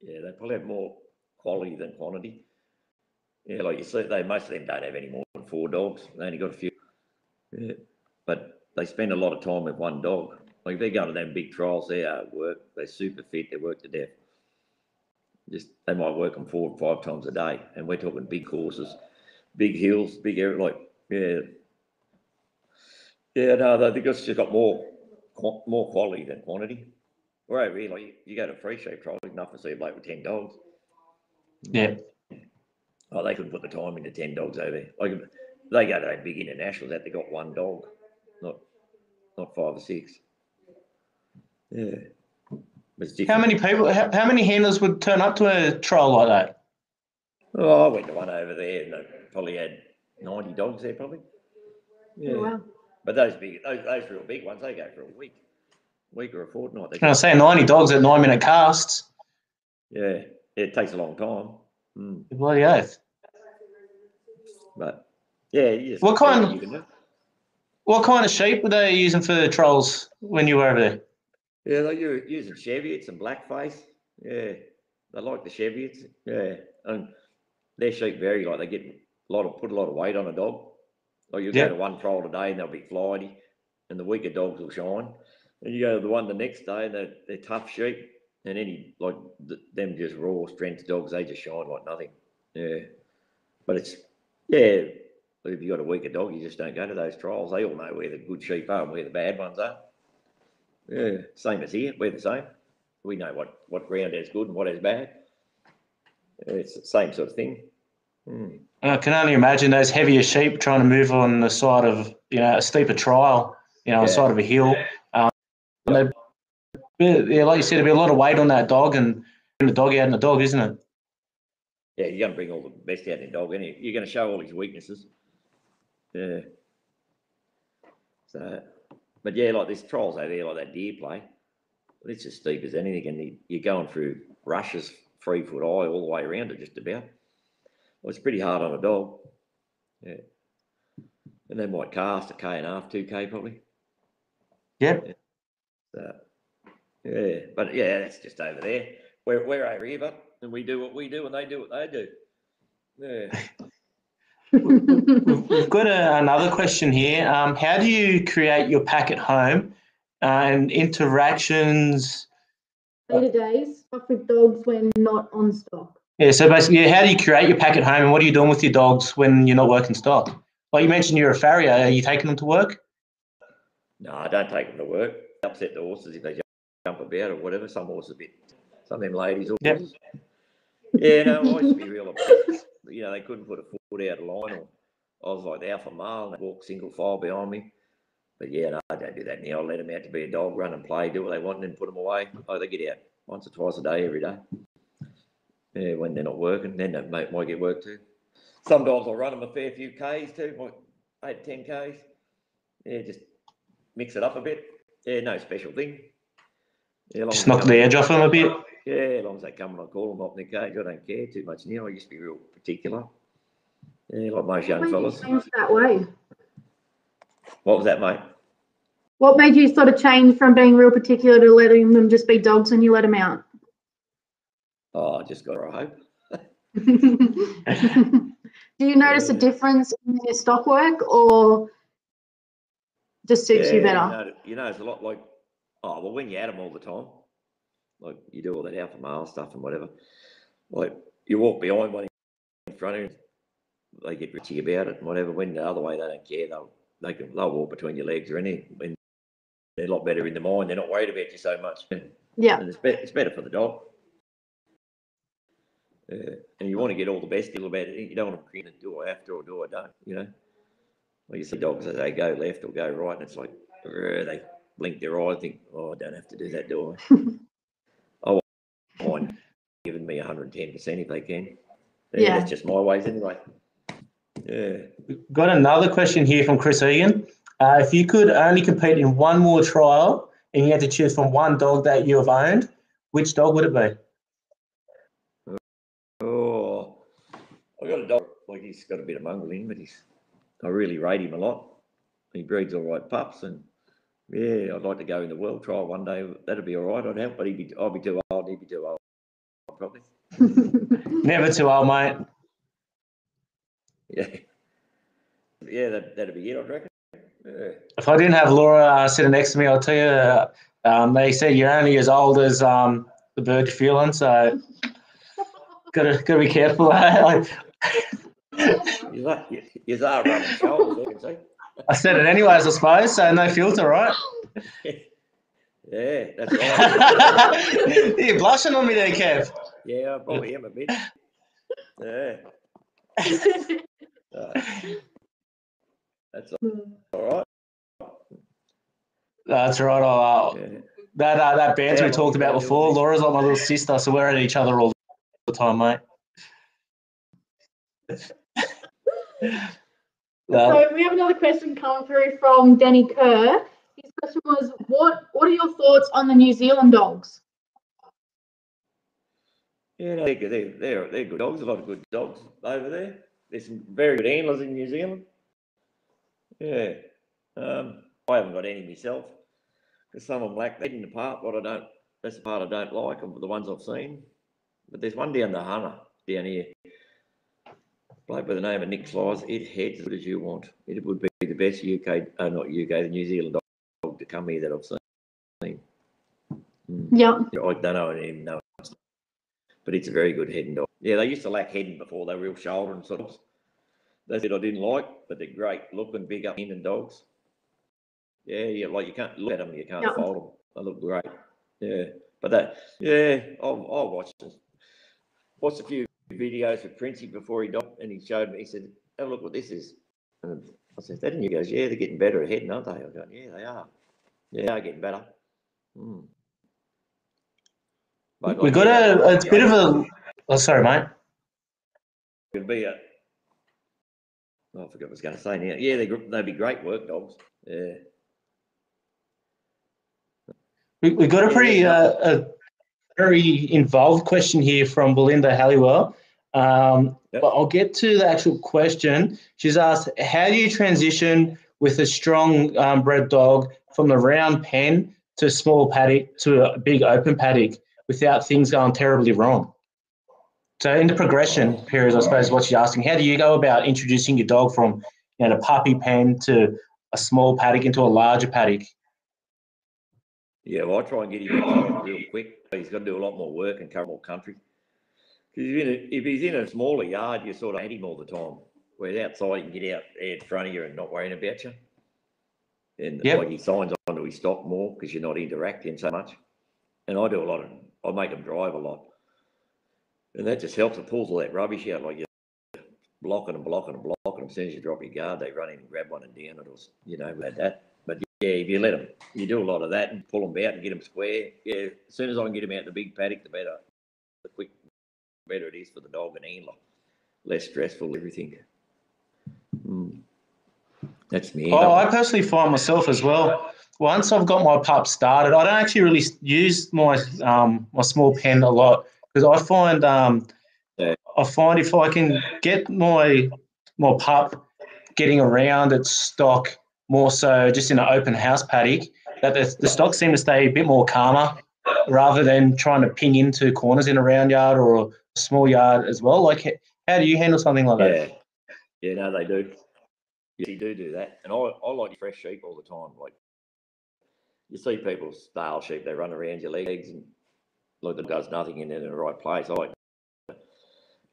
Yeah, they probably have more quality than quantity. Yeah, like you see, they most of them don't have any more than four dogs. They only got a few. Yeah, but they spend a lot of time with one dog. Like if they're going to them big trials, they are work. They're super fit. They work to death. Just they might work them four or five times a day, and we're talking big courses, big hills, big area. Like yeah, yeah. No, they think it's just got more more quality than quantity. Where over here, like you, go to free sheep trial, enough to see a bloke with ten dogs. Yeah. Oh, they couldn't put the time into ten dogs over there. Like they go to those big internationals that they got one dog, not not five or six. Yeah. But it's How many people? How, how many handlers would turn up to a trial like that? Oh, I went to one over there and they probably had ninety dogs there, probably. Yeah, Oh, Wow. but those big, those, those real big ones, they go for a week, week or a fortnight. They Can I say ninety dogs at nine minute casts? yeah, it takes a long time. Mm, Bloody oath. but yeah, you just What do kind- you can do. What kind of sheep were they using for the trials when you were over there? Yeah, they are using Cheviots and blackface. Yeah, they like the Cheviots. Yeah, and their sheep vary. Like they get a lot of put a lot of weight on a dog. Like you Yeah. go to one trial today and they'll be flighty, and the weaker dogs will shine. And you go to the one the next day and they're, they're tough sheep. And any like th- them just raw strength dogs, they just shine like nothing. Yeah, but it's yeah. If you got a weaker dog, you just don't go to those trials. They all know where the good sheep are and where the bad ones are. Yeah, same as here. We're the same. We know what, what ground is good and what is bad. It's the same sort of thing. Hmm. I can only imagine those heavier sheep trying to move on the side of you know a steeper trial, you know, on the Yeah. side of a hill. Um, and they- yeah, like you said, there'd be a lot of weight on that dog and bring the dog out in the dog, isn't it? Yeah, you're going to bring all the best out in the dog, and you're going to show all his weaknesses. Yeah. So, but yeah, like there's trials over there, like that Deerplay. It's as steep as anything, and you- you're going through rushes, three foot high, all the way around it, just about. Well, it's pretty hard on a dog. Yeah. And they might cast a K and a half, two K probably. Yep. So, yeah, but yeah, that's just over there. We're, we're over here, but and we do what we do, and they do what they do. Yeah. We've we've got a, another question here. Um, how do you create your pack at home uh, and interactions? Day to days, stuff with dogs when not on stock. Yeah, so basically, yeah, how do you create your pack at home and what are you doing with your dogs when you're not working stock? Like you mentioned, you're a farrier. Are you taking them to work? No, I don't take them to work. Upset the horses if they jump- jump about or whatever. Some horses a bit, some of them ladies Yep. horses. Yeah, no, I used to be real upset. You know, they couldn't put a foot out of line or I was like the alpha male and they walk single file behind me. But yeah, no, I don't do that now. I let them out to be a dog, run and play, do what they want and then put them away. Oh, they get out once or twice a day, every day. Yeah, when they're not working, then they might, might get work too. Sometimes I'll run them a fair few Ks too, like eight, ten Ks. Yeah, just mix it up a bit. Yeah, no special thing. Yeah, long Just knock the edge off them a bit. Yeah, as long as they come and I call them up in the cage, I don't care too much now. I used to be real particular. Yeah, like most young you fellas. that way? What was that, mate? What made you sort of change from being real particular to letting them just be dogs when you let them out? Oh, I just got a hope. Do you notice a difference in their stock work or just suits you Yeah, better? You know, you know, it's a lot like, oh, well, when you at them all the time, like you do all that alpha male stuff and whatever, like you walk behind one in front of them, they get richy about it and whatever. When the other way, they don't care. They'll, they can, they'll walk between your legs or anything. When they're a lot better in the mind, they're not worried about you so much. Yeah. And it's better, it's better for the dog. Uh, and you want to get all the best deal about it. You don't want to grin and do I have to or do I don't, you know? Well, you see dogs as they go left or go right, and it's like they blink their eye, and think, oh, I don't have to do that, do I? oh, mind giving me 110% if they can. Yeah, Yeah. That's just my ways anyway. Yeah. Got another question here from Chris Egan. Uh, if you could only compete in one more trial and you had to choose from one dog that you have owned, which dog would it be? Oh, I got a dog. Like he's got a bit of mongrel in, but he's. I really rate him a lot. He breeds all right pups, and yeah, I'd like to go in the world trial one day. That'd be all right. I'd help, but he'd be. I'll be too old. He'd be too old, probably. Never too old, mate. Yeah. Yeah, that, that'd be it. I reckon. Yeah. If I didn't have Laura uh, sitting next to me, I'll tell you, uh, um, they said you're only as old as um, the bird you're feeling. So gotta gotta be careful. like, You are, you, you are rubbing shoulders, I can see. I said it anyways, I suppose. So no filter, right? Yeah, that's right. You're blushing on me there, Kev. Yeah, I probably am a bit. Yeah. Uh, that's all right. That's right. I'll, uh, Yeah. that uh, that banter we talked about before. yeah. Laura's like my little sister, so we're at each other all the time, mate. Uh, So we have another question coming through from Danny Kerr. His question was, what What are your thoughts on the New Zealand dogs? Yeah, they're, good. they're, they're, they're good dogs. A lot of good dogs over there. There's some very good handlers in New Zealand. Yeah. Um, I haven't got any myself because some of them lack that in the part. What I don't, that's the part I don't like of the ones I've seen. But there's one down the Hunter down here. Bloke by the name of Nick Flies. It heads as good as you want. It would be the best UK, uh, not UK, the New Zealand dog to come here that I've seen. Mm. Yeah. I don't know any no, but it's a very good heading dog. Yeah, they used to lack heading before. They were real shoulder and sort of. That's it I didn't like, but they're great looking, big up in dogs. Yeah, yeah, like you can't look at them, you can't Yeah. fold them. They look great. Yeah, but that, yeah, I'll, I'll watch this. Watched a few videos of Princey before he died, and he showed me. He said, "Have a look what this is." And I said, "That?" And he goes, "Yeah, they're getting better at heading, aren't they?" I go, "Yeah, they are. Yeah, they are getting better." Hmm. But we got a, it's a bit of a. Oh, sorry, mate. It'd be a. Oh, I forgot what I was going to say now. Yeah, they, they'd be great work dogs. Yeah. We, we got a pretty uh, a very involved question here from Belinda Halliwell. Um, Yep. But I'll get to the actual question. She's asked, "How do you transition with a strong um, bred dog from the round pen to a small paddock to a big open paddock without things going terribly wrong?" So in the progression period, I suppose what you're asking, how do you go about introducing your dog from you know the puppy pen to a small paddock into a larger paddock? Yeah, well, I try and get him real quick. He's got to do a lot more work and cover more country. Because if, he's in a smaller yard, you sort of at him all the time. Whereas outside, you can get out there in front of you and not worrying about you. And Yep. like he signs onto his stock more because you're not interacting so much. And I do a lot of, I make them drive a lot. And that just helps. It pulls all that rubbish out. Like you're blocking and blocking and blocking. As soon as you drop your guard, they run in and grab one and down it or, you know, like that. But yeah, if you let them, you do a lot of that and pull them out and get them square. Yeah, as soon as I can get them out in the big paddock, the better. The quick, better it is for the dog and handler. Less stressful, everything. Mm. That's me. Oh, I personally find myself as well. Once I've got my pup started, I don't actually really use my um, my small pen a lot because I find um, I find if I can get my my pup getting around its stock more so just in an open house paddock, that the, the stock seem to stay a bit more calmer rather than trying to ping into corners in a round yard or a small yard as well. Like, how do you handle something like that? Yeah, yeah, no, they do. You do do that, and I, I like fresh sheep all the time. Like you see people stale sheep, they run around your legs and like the does nothing and in the right place. I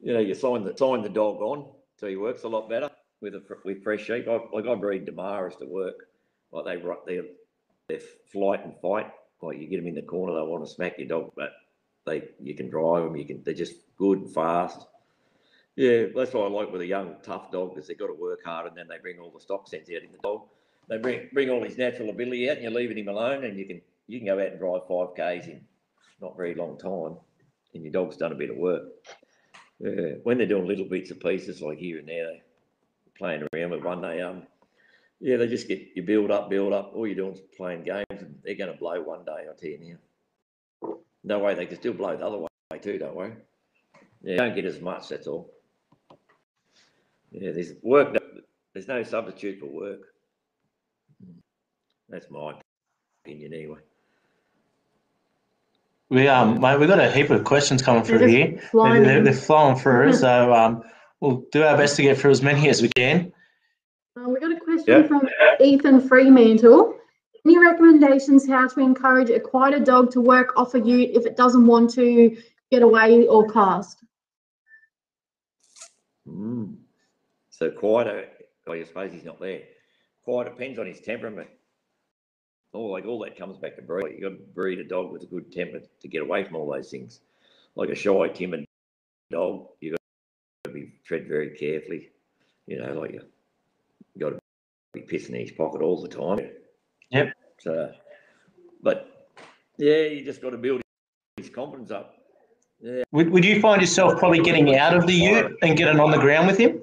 you know, you sign the sign the dog on so he works a lot better with a, with fresh sheep. I, like I breed Damaras to work, like they their their flight and fight. Like you get them in the corner, they want to smack your dog, but they you can drive them. You can they're just good and fast. Yeah, that's what I like with a young, tough dog because they've got to work hard and then they bring all the stock sense out in the dog. They bring bring all his natural ability out and you're leaving him alone and you can you can go out and drive five Ks in not very long time and your dog's done a bit of work. Yeah, when they're doing little bits and pieces like here and there, they playing around with one day, um, yeah, they just get you build up, build up. All you're doing is playing games and they're going to blow one day, I'll tell you now. No way, they can still blow the other way too, don't worry. Yeah, don't get as much, that's all. Yeah, there's work. There's no substitute for work. That's my opinion, anyway. We um, mate, we've got a heap of questions coming They're through here. flying They're, they're, flowing through, so um, we'll do our best to get through as many as we can. Uh, we got a question Yeah. from Ethan Fremantle. Any recommendations how to encourage a quieter dog to work off a ute if it doesn't want to get away or cast? Mm. So quieter, I suppose he's not there. Quite depends on his temperament. All like all that comes back to breed. You got to breed a dog with a good temper to get away from all those things. Like a shy, timid dog, you got to be tread very carefully. You know, like you, got to be pissing in his pocket all the time. Yep. So, but yeah, you just got to build his confidence up. Would, would you find yourself probably getting out of the ute and getting on the ground with him?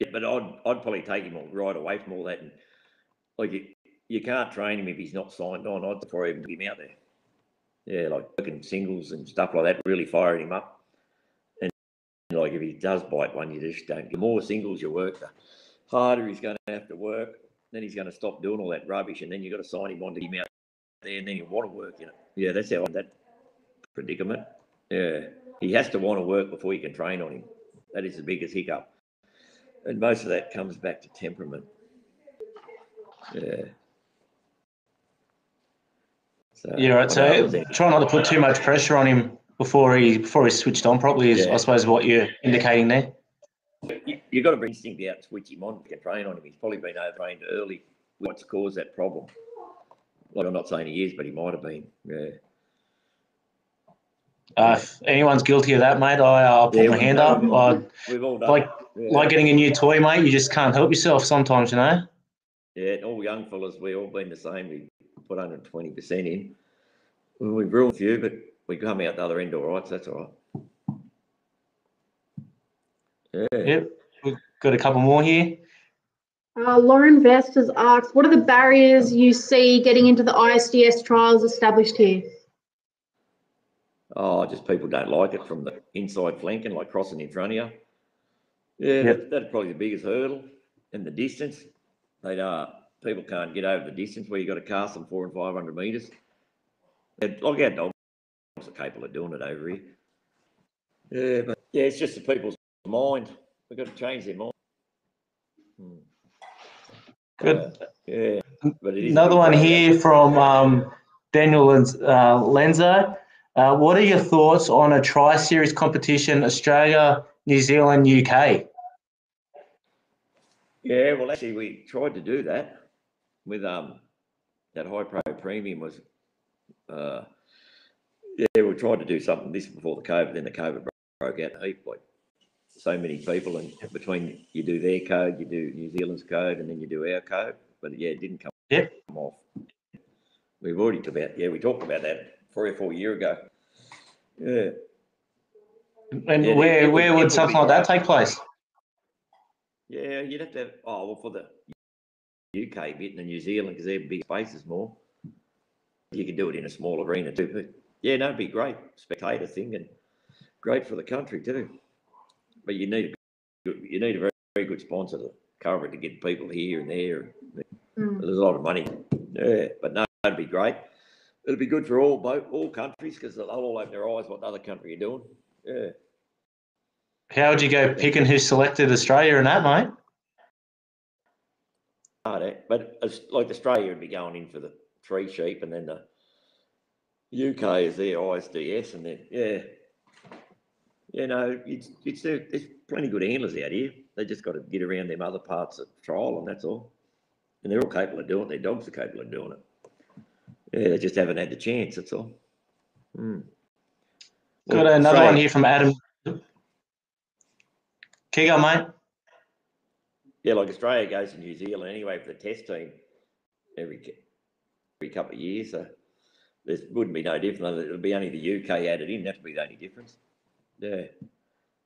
Yeah, but I'd I'd probably take him right away from all that and like you, you can't train him if he's not signed on. I'd prefer even get him out there. Yeah, like working singles and stuff like that, really firing him up. And like if he does bite one, you just don't. The more singles you work, the harder he's going to have to work. Then he's going to stop doing all that rubbish, and then you've got to sign him on to him out there, and then you want to work. You know, yeah, that's how that predicament. Yeah, he has to want to work before you can train on him. That is the biggest hiccup, and most of that comes back to temperament. Yeah. So, Yeah, right. I know it So try not to put too much pressure on him before he before he's switched on properly. Is Yeah. I suppose what you're indicating there. You, have got to bring instinct out and switch him on. You can train on him. He's probably been overtrained early. What's caused that problem? Like I'm not saying he is, but he might have been. Yeah. Uh, if anyone's guilty of that, mate, I, I'll put Yeah, my hand no, up. we- I, We've all done. like yeah. like getting a new toy, mate. You just can't help yourself sometimes, you know. yeah, all young fellas, we all been the same. We put 120 percent in. We've ruined a few, but we come out the other end all right. So that's all right. Yeah. Yep. We've got a couple more here. Uh, Lauren Vest has asked, what are the barriers you see getting into the ISDS trials established here? Oh, just people don't like it from the inside flanking, like crossing in front of you. Yeah, Yep. that's probably the biggest hurdle. And the distance, they uh, people can't get over the distance where you got to cast them four and five hundred meters. And like our dogs are capable of doing it over here. Yeah, but yeah, it's just the people's mind. We've got to change their mind. Hmm. Good. Uh, yeah, but it is Another one here from um, Daniel uh, Lenzo. Uh, what are your thoughts on a tri series competition, Australia, New Zealand, UK? Yeah, well, actually, we tried to do that with um that high pro premium was uh yeah we tried to do something this before the COVID, then the COVID broke out a heap like so many people, and between you do their code, you do New Zealand's code, and then you do our code, but yeah, it didn't come Yep. off. We've already talked about yeah we talked about that three or four year ago. Yeah, And Yeah, where it would- where would would something be like that take place? Yeah, you'd have to have, oh, well, for the UK bit and the New Zealand, because they're big spaces more. You could do it in a small arena too, but yeah, no, it'd be great spectator thing and great for the country too. But you need, a good- you need a very, very good sponsor to cover it to get people here and there. Hmm. There's a lot of money. Yeah, but no, that'd be great. It'll be good for all both, all countries because they'll all open their eyes what the other country are doing. Yeah. How would you go picking who selected Australia and that, mate? hard, eh? But it's like Australia would be going in for the three sheep, and then the UK is their ISDS, and then yeah, you know, it's it's there- there's plenty good handlers out here. They just got to get around them other parts of trial, and that's all. And they're all capable of doing it. Their dogs are capable of doing it. Yeah, they just haven't had the chance. That's all. Hmm. Got Well, another one here from Adam. Keep going, mate. Yeah, like Australia goes to New Zealand anyway for the test team every every couple of years. So there wouldn't be no difference. It'll be only the UK added in. That'd be the only difference. Yeah,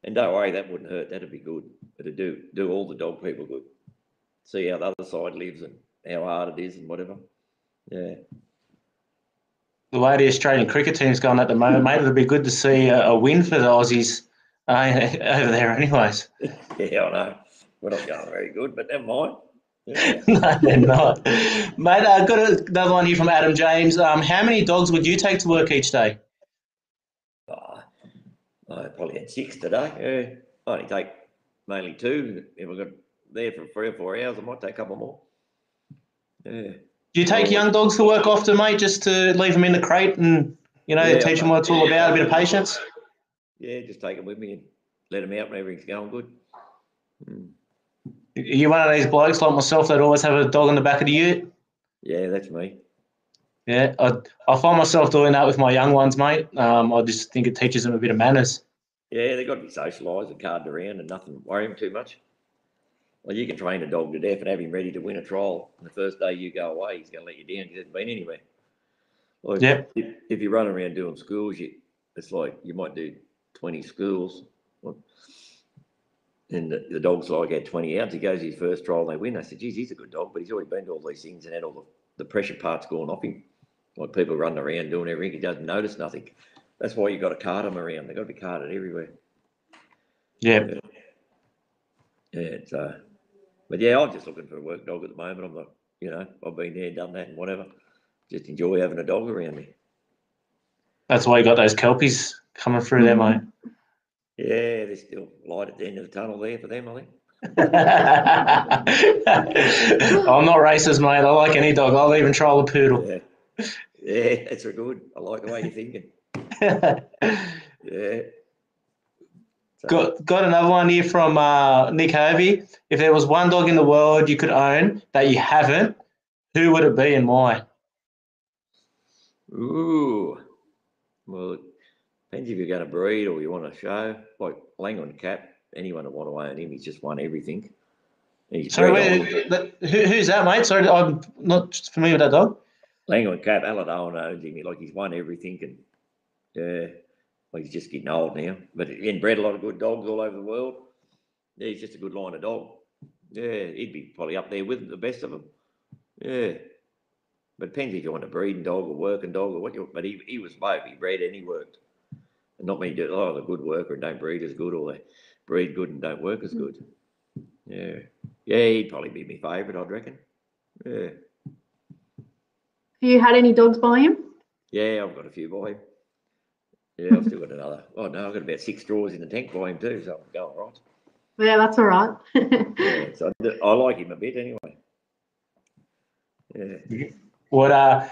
and don't worry, that wouldn't hurt. That'd be good. It'd do do all the dog people good. See how the other side lives and how hard it is and whatever. Yeah, The way the Australian cricket team's going at the moment, mate, it'd be good to see a, a win for the Aussies uh, over there, anyways. yeah, I know. We're not going very good, but never mind. Yeah. no, they're not. Mate, I've got another one here from Adam James. Um, how many dogs would you take to work each day? Ah, I probably had six today. Yeah, I only take mainly two. If I got there for three or four hours, I might take a couple more. Yeah, Do you take young dogs to work often, mate, just to leave them in the crate and, you know, Yeah, teach them what it's all about, a bit of patience? yeah, just take them with me and let them out when everything's going good. Mm. You one of these blokes like myself that always have a dog on the back of the ute? Yeah, that's me. Yeah, I, I find myself doing that with my young ones, mate. Um, I just think it teaches them a bit of manners. Yeah, they've got to be socialised and carded around and nothing worry them too much. Well, you can train a dog to death and have him ready to win a trial. And the first day you go away, he's going to let you down. He hasn't been anywhere. Like, Yep. if, if you run around doing schools, you, it's like you might do 20 schools. And the, the dog's like had 20 outs. He goes his first trial, they win. I said, geez, he's a good dog, but he's already been to all these things and had all the, the pressure parts going off him. Like people running around doing everything, he doesn't notice nothing. That's why you've got to cart them around. They've got to be carted everywhere. Yeah. Yeah, it's, uh, but yeah, I'm just looking for a work dog at the moment. I'm not, you know, I've been there, done that, and whatever. Just enjoy having a dog around me. That's why you got those kelpies coming through there, mate. Yeah, there's still light at the end of the tunnel there for them, I think. I'm not racist, mate. I like any dog. I'll even trial a poodle. Yeah, yeah, that's a good. I like the way you're thinking. Yeah. So, got got another one here from uh, Nick Hovey. If there was one dog in the world you could own that you haven't, who would it be and why? Ooh, well, it depends if you're going to breed or you want to show. Like Langhorn Cap, anyone would want to own him. He's just won everything. He's Sorry, wait, who, who's that, mate? Sorry, I'm not familiar with that dog. Langhorn Cap, Alan Owen owns him. Like he's won everything, and yeah, like he's just getting old now. But he bred a lot of good dogs all over the world. Yeah, he's just a good line of dog. Yeah, he'd be probably up there with the best of them. Yeah, but depends if you want a breeding dog or working dog or what you. But he he was both. He bred and he worked. And not many do. Oh, the good worker and don't breed as good, or they breed good and don't work as mm. good. Yeah, yeah, he'd probably be my favourite, I'd reckon. Yeah. Have you had any dogs by him? Yeah, I've got a few by him. Yeah, I've still got another. Oh no, I've got about six straws in the tank by him too, so I'm going right. Yeah, that's all right. Yeah, so I, I like him a bit anyway. Yeah. What uh,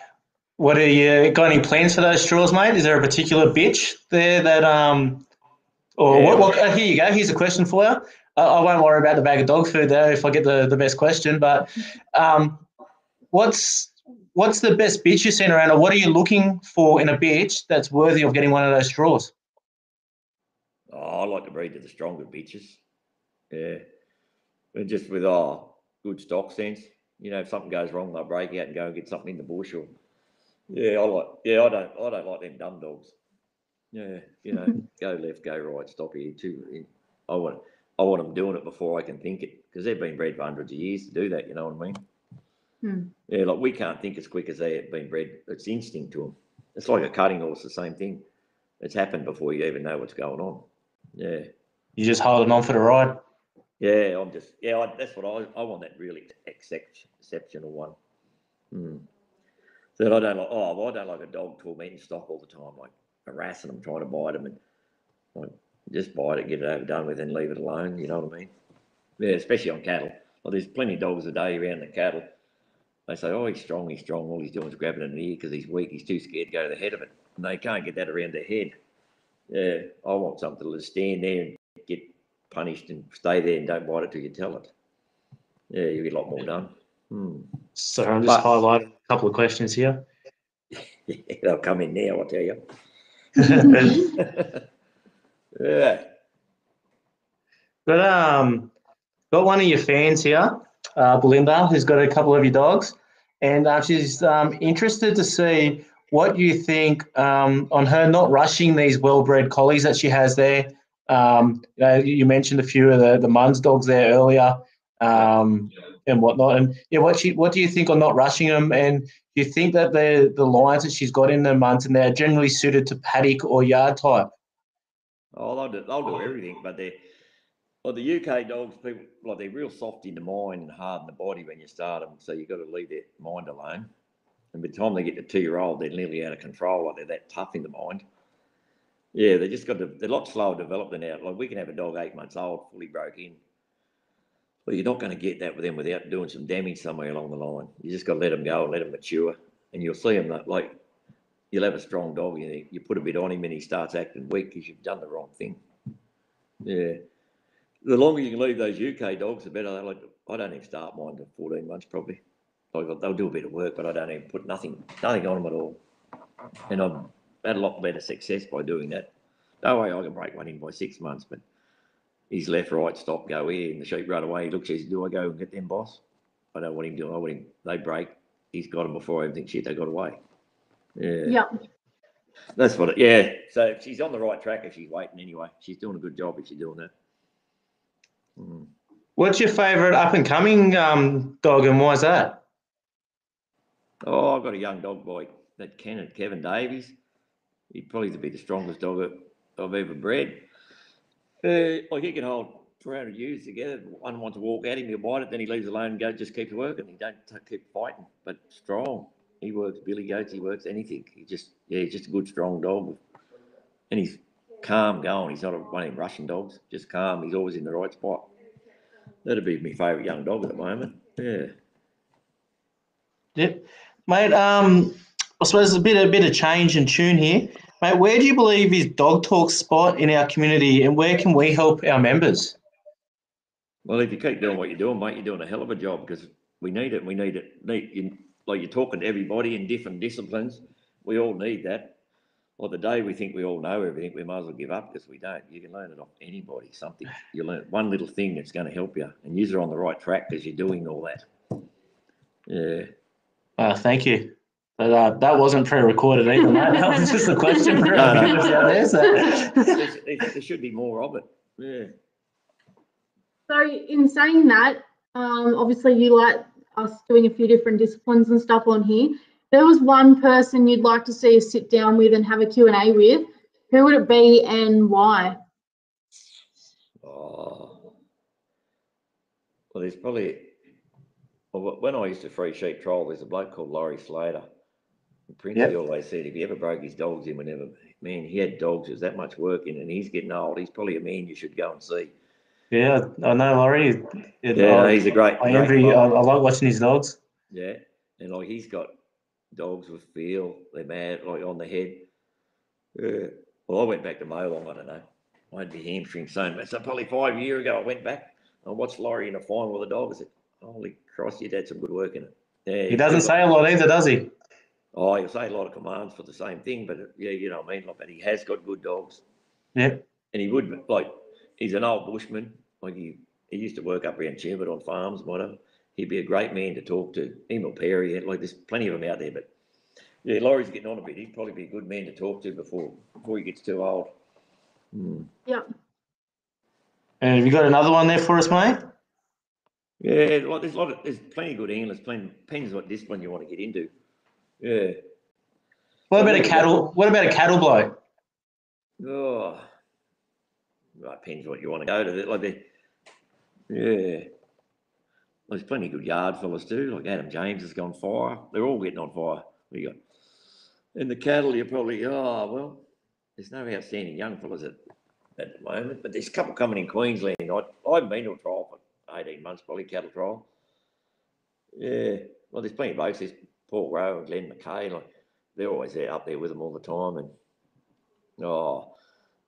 what are you got any plans for those straws, mate? Is there a particular bitch there that um, or what? what uh, here you go. Here's a question for you. I, I won't worry about the bag of dog food there if I get the, the best question. But um, what's what's the best beach you've seen around, or what are you looking for in a beach that's worthy of getting one of those straws? Oh, I like to breed to the stronger beaches. Yeah. And just with oh, good stock sense. You know, if something goes wrong, they'll break out and go and get something in the bush or yeah, I like yeah, I don't I don't like them dumb dogs. Yeah, you know, go left, go right, stop here too. I want I want them doing it before I can think it because they've been bred for hundreds of years to do that. You know what I mean? Hmm. Yeah, like we can't think as quick as they've been bred. It's instinct to them. It's like a cutting horse, the same thing. It's happened before you even know what's going on. Yeah, You're just holding on for the ride. yeah. I'm just yeah. I, that's what I I want. That really excep- exceptional one. Hmm. So that I don't like. Oh, well, I don't like a dog tormenting stock all the time, like harassing them, trying to bite them, and like just bite it, get it over done with, and leave it alone. You know what I mean? Yeah, especially on cattle. Well, there's plenty of dogs a day around the cattle. They say, "Oh, he's strong, he's strong." All he's doing is grabbing it in the ear because he's weak. He's too scared to go to the head of it, and they can't get that around their head. Yeah, I want something to stand there and get punished and stay there and don't bite it till you tell it. Yeah, you get a lot more done. Hmm. So I'm just But- highlighting a couple of questions here. Yeah, they'll come in now, I tell you. yeah. But um, got one of your fans here, uh, Belinda, who's got a couple of your dogs, and uh, she's um, interested to see what you think um, on her not rushing these well-bred collies that she has there. Um, you, know, you mentioned a few of the the Munns dogs there earlier, um, and whatnot. And yeah, what she what do you think on not rushing them? And do you think that the the lines that she's got in the Munns and they're generally suited to paddock or yard type? Oh, they'll do, they'll do everything, but they're well, the UK dogs, people like they're real soft in the mind and hard in the body when you start them. So you've got to leave their mind alone. And by the time they get to two year old, they're nearly out of control. Like they're that tough in the mind. Yeah, they just got to. They're a lot slower developed than out. Like we can have a dog eight months old, fully broke in. Well, you're not going to get that with them without doing some damage somewhere along the line. You just got to let them go and let them mature, and you'll see them that like you'll have a strong dog. You, you put a bit on him and he starts acting weak because you've done the wrong thing. Yeah. The longer you can leave those UK dogs, the better. Like I don't even start mine to 14 months probably. Like they'll do a bit of work, but I don't even put nothing, nothing on them at all. And I've had a lot better success by doing that. No way I can break one in by six months, but he's left, right, stop, go here, and the sheep run away. He looks, he says, "Do I go and get them, boss?" I don't want him doing. I want him. They break. He's got them before I even think shit. They got away. Yeah. Yep. That's what it, yeah. So she's on the right track if she's waiting anyway. She's doing a good job if she's doing that. What's your favourite up and coming um, dog, and why is that? Oh, I've got a young dog boy, that Kenneth, Kevin Davies. He'd probably be the strongest dog I've ever bred. Uh, like he can hold 300 ewes together. One wants to walk at him, he'll bite it, then he leaves alone and go, just keeps working. He don't keep fighting, but strong. He works billy goats, he works anything. He just, yeah, he's just a good, strong dog. And he's calm going. He's not a, one of them Russian dogs, just calm. He's always in the right spot. That'd be my favourite young dog at the moment. Yeah. Yep, mate. Um, I suppose there's a bit a bit of change and tune here, mate. Where do you believe is Dog Talk spot in our community, and where can we help our members? Well, if you keep doing what you're doing, mate, you're doing a hell of a job because we need it. We need it. Need you, like you're talking to everybody in different disciplines. We all need that. Well, the day we think we all know everything, we might as well give up because we don't. You can learn it off anybody. Something you learn one little thing that's going to help you, and you're on the right track because you're doing all that. Yeah. Uh, thank you. But uh, that wasn't pre-recorded either, mate. That was just a question for No, no. out there. So. There, there should be more of it. Yeah. So in saying that, um, obviously you like us doing a few different disciplines and stuff on here. If there was one person you'd like to see us sit down with and have a Q&A with, who would it be and why? Oh. Well, there's probably, well, when I used to free sheep trial, there's a bloke called Laurie Slater. And Princey Yep. always said if he ever broke his dogs in, whenever, man, he had dogs, there's that much work in, and he's getting old. He's probably a man you should go and see. Yeah, I know Laurie. It- Yeah, I, he's a great. I great envy. I. I like watching his dogs. Yeah, and like he's got dogs with feel, they're mad, like on the head. Yeah. Well, I went back to Molong, I don't know. I had my hamstring sewn. So probably five years ago, I went back. I watched Laurie in a final with a dog. I said, "Holy Christ, you'd had some good work in it." Yeah, He doesn't say a lot either, does he? Oh, he'll say a lot of commands for the same thing, but yeah, you know what I mean. Like, but he has got good dogs, Yeah. and he would like. He's an old bushman. Like he, he used to work up around Chambert on farms, and whatever. He'd be a great man to talk to. Emil Perry, like there's plenty of them out there, but yeah, Laurie's getting on a bit. He'd probably be a good man to talk to before before he gets too old. Hmm. Yeah. And have you got another one there for us, mate? Yeah, like there's a lot of there's plenty of good handlers. Plenty depends what discipline you want to get into. Yeah. What about a cattle? What about a cattle blow? Oh, right, depends what you want to go to. Like the, yeah, there's plenty of good yard fellas too. Like Adam James has gone fire. They're all getting on fire. We got, and the cattle. You're probably oh well. There's no outstanding young fellas at at the moment, but there's a couple coming in Queensland. I I haven't been to a trial for 18 months, probably cattle trial. Yeah, well, there's plenty of blokes. There's Paul Rowe and Glenn McKay. Like they're always there up there with them all the time, and Oh,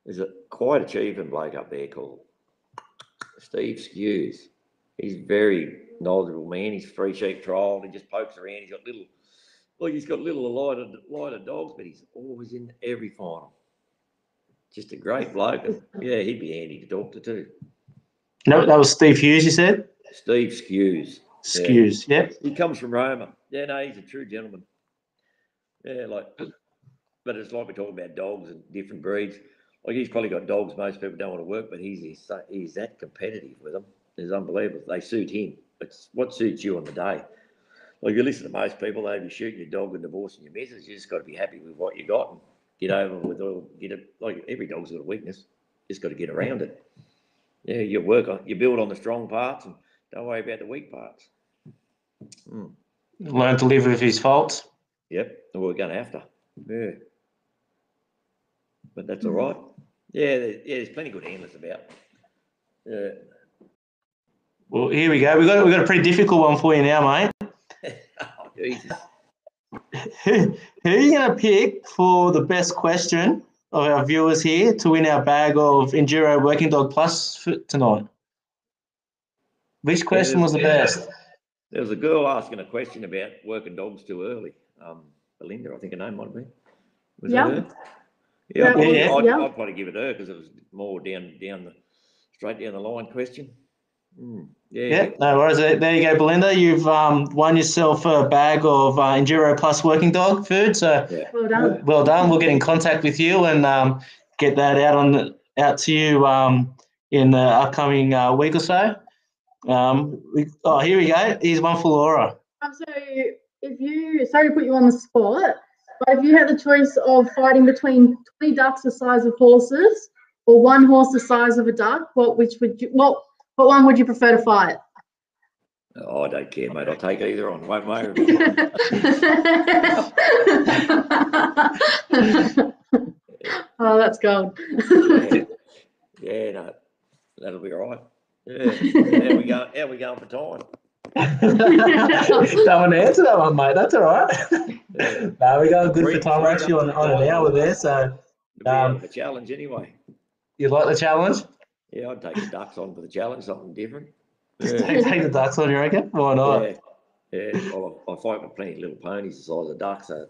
there's a quite achieving bloke up there called Steve Skews. He's very knowledgeable man. He's free sheep trial. He just pokes around. He's got little, look, he's got little lighter, lighter dogs, but he's always in every final. Just a great bloke. Yeah, he'd be handy to talk to too. No, that was Steve Hughes. You said. Steve Skews. Skews. Yep. He comes from Roma. Yeah, no, he's a true gentleman. Yeah, like, but it's like we're talking about dogs and different breeds. Like he's probably got dogs most people don't want to work, but he's he's, he's that competitive with them. It's unbelievable. They suit him. It's what suits you on the day. Like you listen to most people, they be shooting your dog and divorcing your missus. You just got to be happy with what you got and get over with all. Get it like every dog's got a weakness. Just got to get around it. Yeah, you work on you build on the strong parts and don't worry about the weak parts. Mm. Learn to live with his faults. Yep, and we're going to have to. Yeah. But that's all right. Yeah, there, yeah, there's plenty of good handlers about. Yeah. Well, here we go. We got we got a pretty difficult one for you now, mate. oh, who, who are you going to pick for the best question of our viewers here to win our bag of Enduro Working Dog Plus for tonight? Which question was the best? There was a girl asking a question about working dogs too early. Um, Belinda, I think her name might be. been. Was Yeah. that her? Yeah, I'd, Yeah. I'd, Yeah. I'd probably give it her because it was more down, down the, straight down the line question. Hmm, yeah. Yeah, no worries. There there you go, Belinda. You've um, won yourself a bag of uh, Enduro Plus Working Dog food. So Well done. well done. We'll get in contact with you and um, get that out on the, out to you um, in the upcoming uh, week or so. Um, we, oh, here we go. Here's one for Laura. Um, so if you, sorry to put you on the spot, but if you had the choice of fighting between 20 ducks the size of horses or one horse the size of a duck, what which would you, what, what one would you prefer to fight? Oh, I don't care, mate. I'll take either on. Won't matter. oh, that's gold. yeah. yeah, no, that'll be all right. Yeah. How we going? How we going for time? Don't want to answer that one, mate. That's all right. Yeah. no, we got good for time. We're actually on, on an hour there. So Um, out a challenge anyway. you like the challenge? Yeah, I'd take the ducks on for the challenge, something different. Take, Yeah, take the ducks on, you reckon? Why not? yeah. yeah. Well, I, I fight with plenty of little ponies the size of ducks, so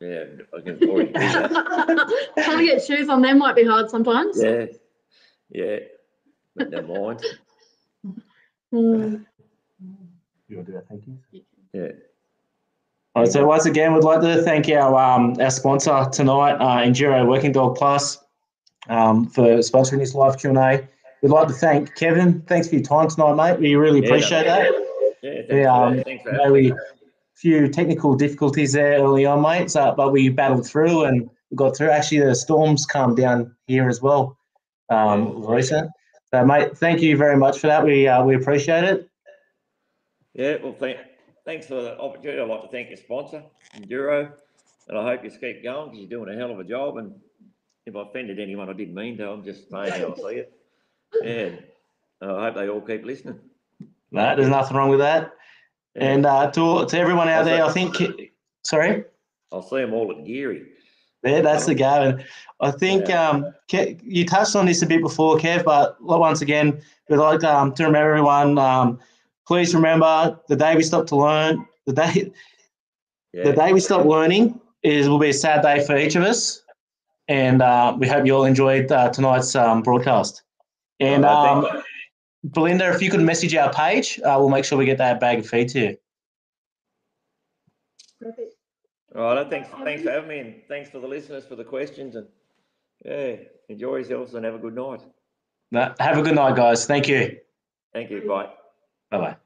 yeah, I can already do that. Trying to get shoes on them might be hard sometimes. Yeah, yeah, but never mind. Mm. You want to do that? Thank you. Yeah, All right, so once again, we'd like to thank our um, our sponsor tonight, uh, Enduro Working Dog Plus, um, for sponsoring this live Q and A. We'd like to thank Kevin. Thanks for your time tonight, mate. We really appreciate no, that. yeah. Thanks, Yeah, for um, thanks for having we few technical difficulties there early on, mate. So, but we battled through and we got through. Actually, the storms calmed down here as well, um, Yeah. recent. So, mate, thank you very much for that. We uh, we appreciate it. Yeah, well, thank, thanks for the opportunity. I'd like to thank your sponsor, Enduro, and I hope you keep going because you're doing a hell of a job. And if I offended anyone, I didn't mean to. I'm just saying how I see it. And I hope they all keep listening. No, there's nothing wrong with that. Yeah. And uh, to to everyone out Also- there, I think. Sorry. I'll see them all at Geurie. Yeah, that's the go. And I think Yeah. um, Ke- you touched on this a bit before, Kev, but once again, we'd like um, to remember everyone. Um, please remember the day we stop to learn, the day yeah. the day we stop learning is will be a sad day for each of us. And uh, we hope you all enjoyed uh, tonight's um, broadcast. And Oh, um, Belinda, if you could message our page, uh, we'll make sure we get that bag of feed to you. Perfect. all right. Thanks, thanks for having me, and thanks for the listeners for the questions. And yeah, enjoy yourselves and have a good night. Have a good night, guys. Thank you. Thank you. Bye. Bye bye.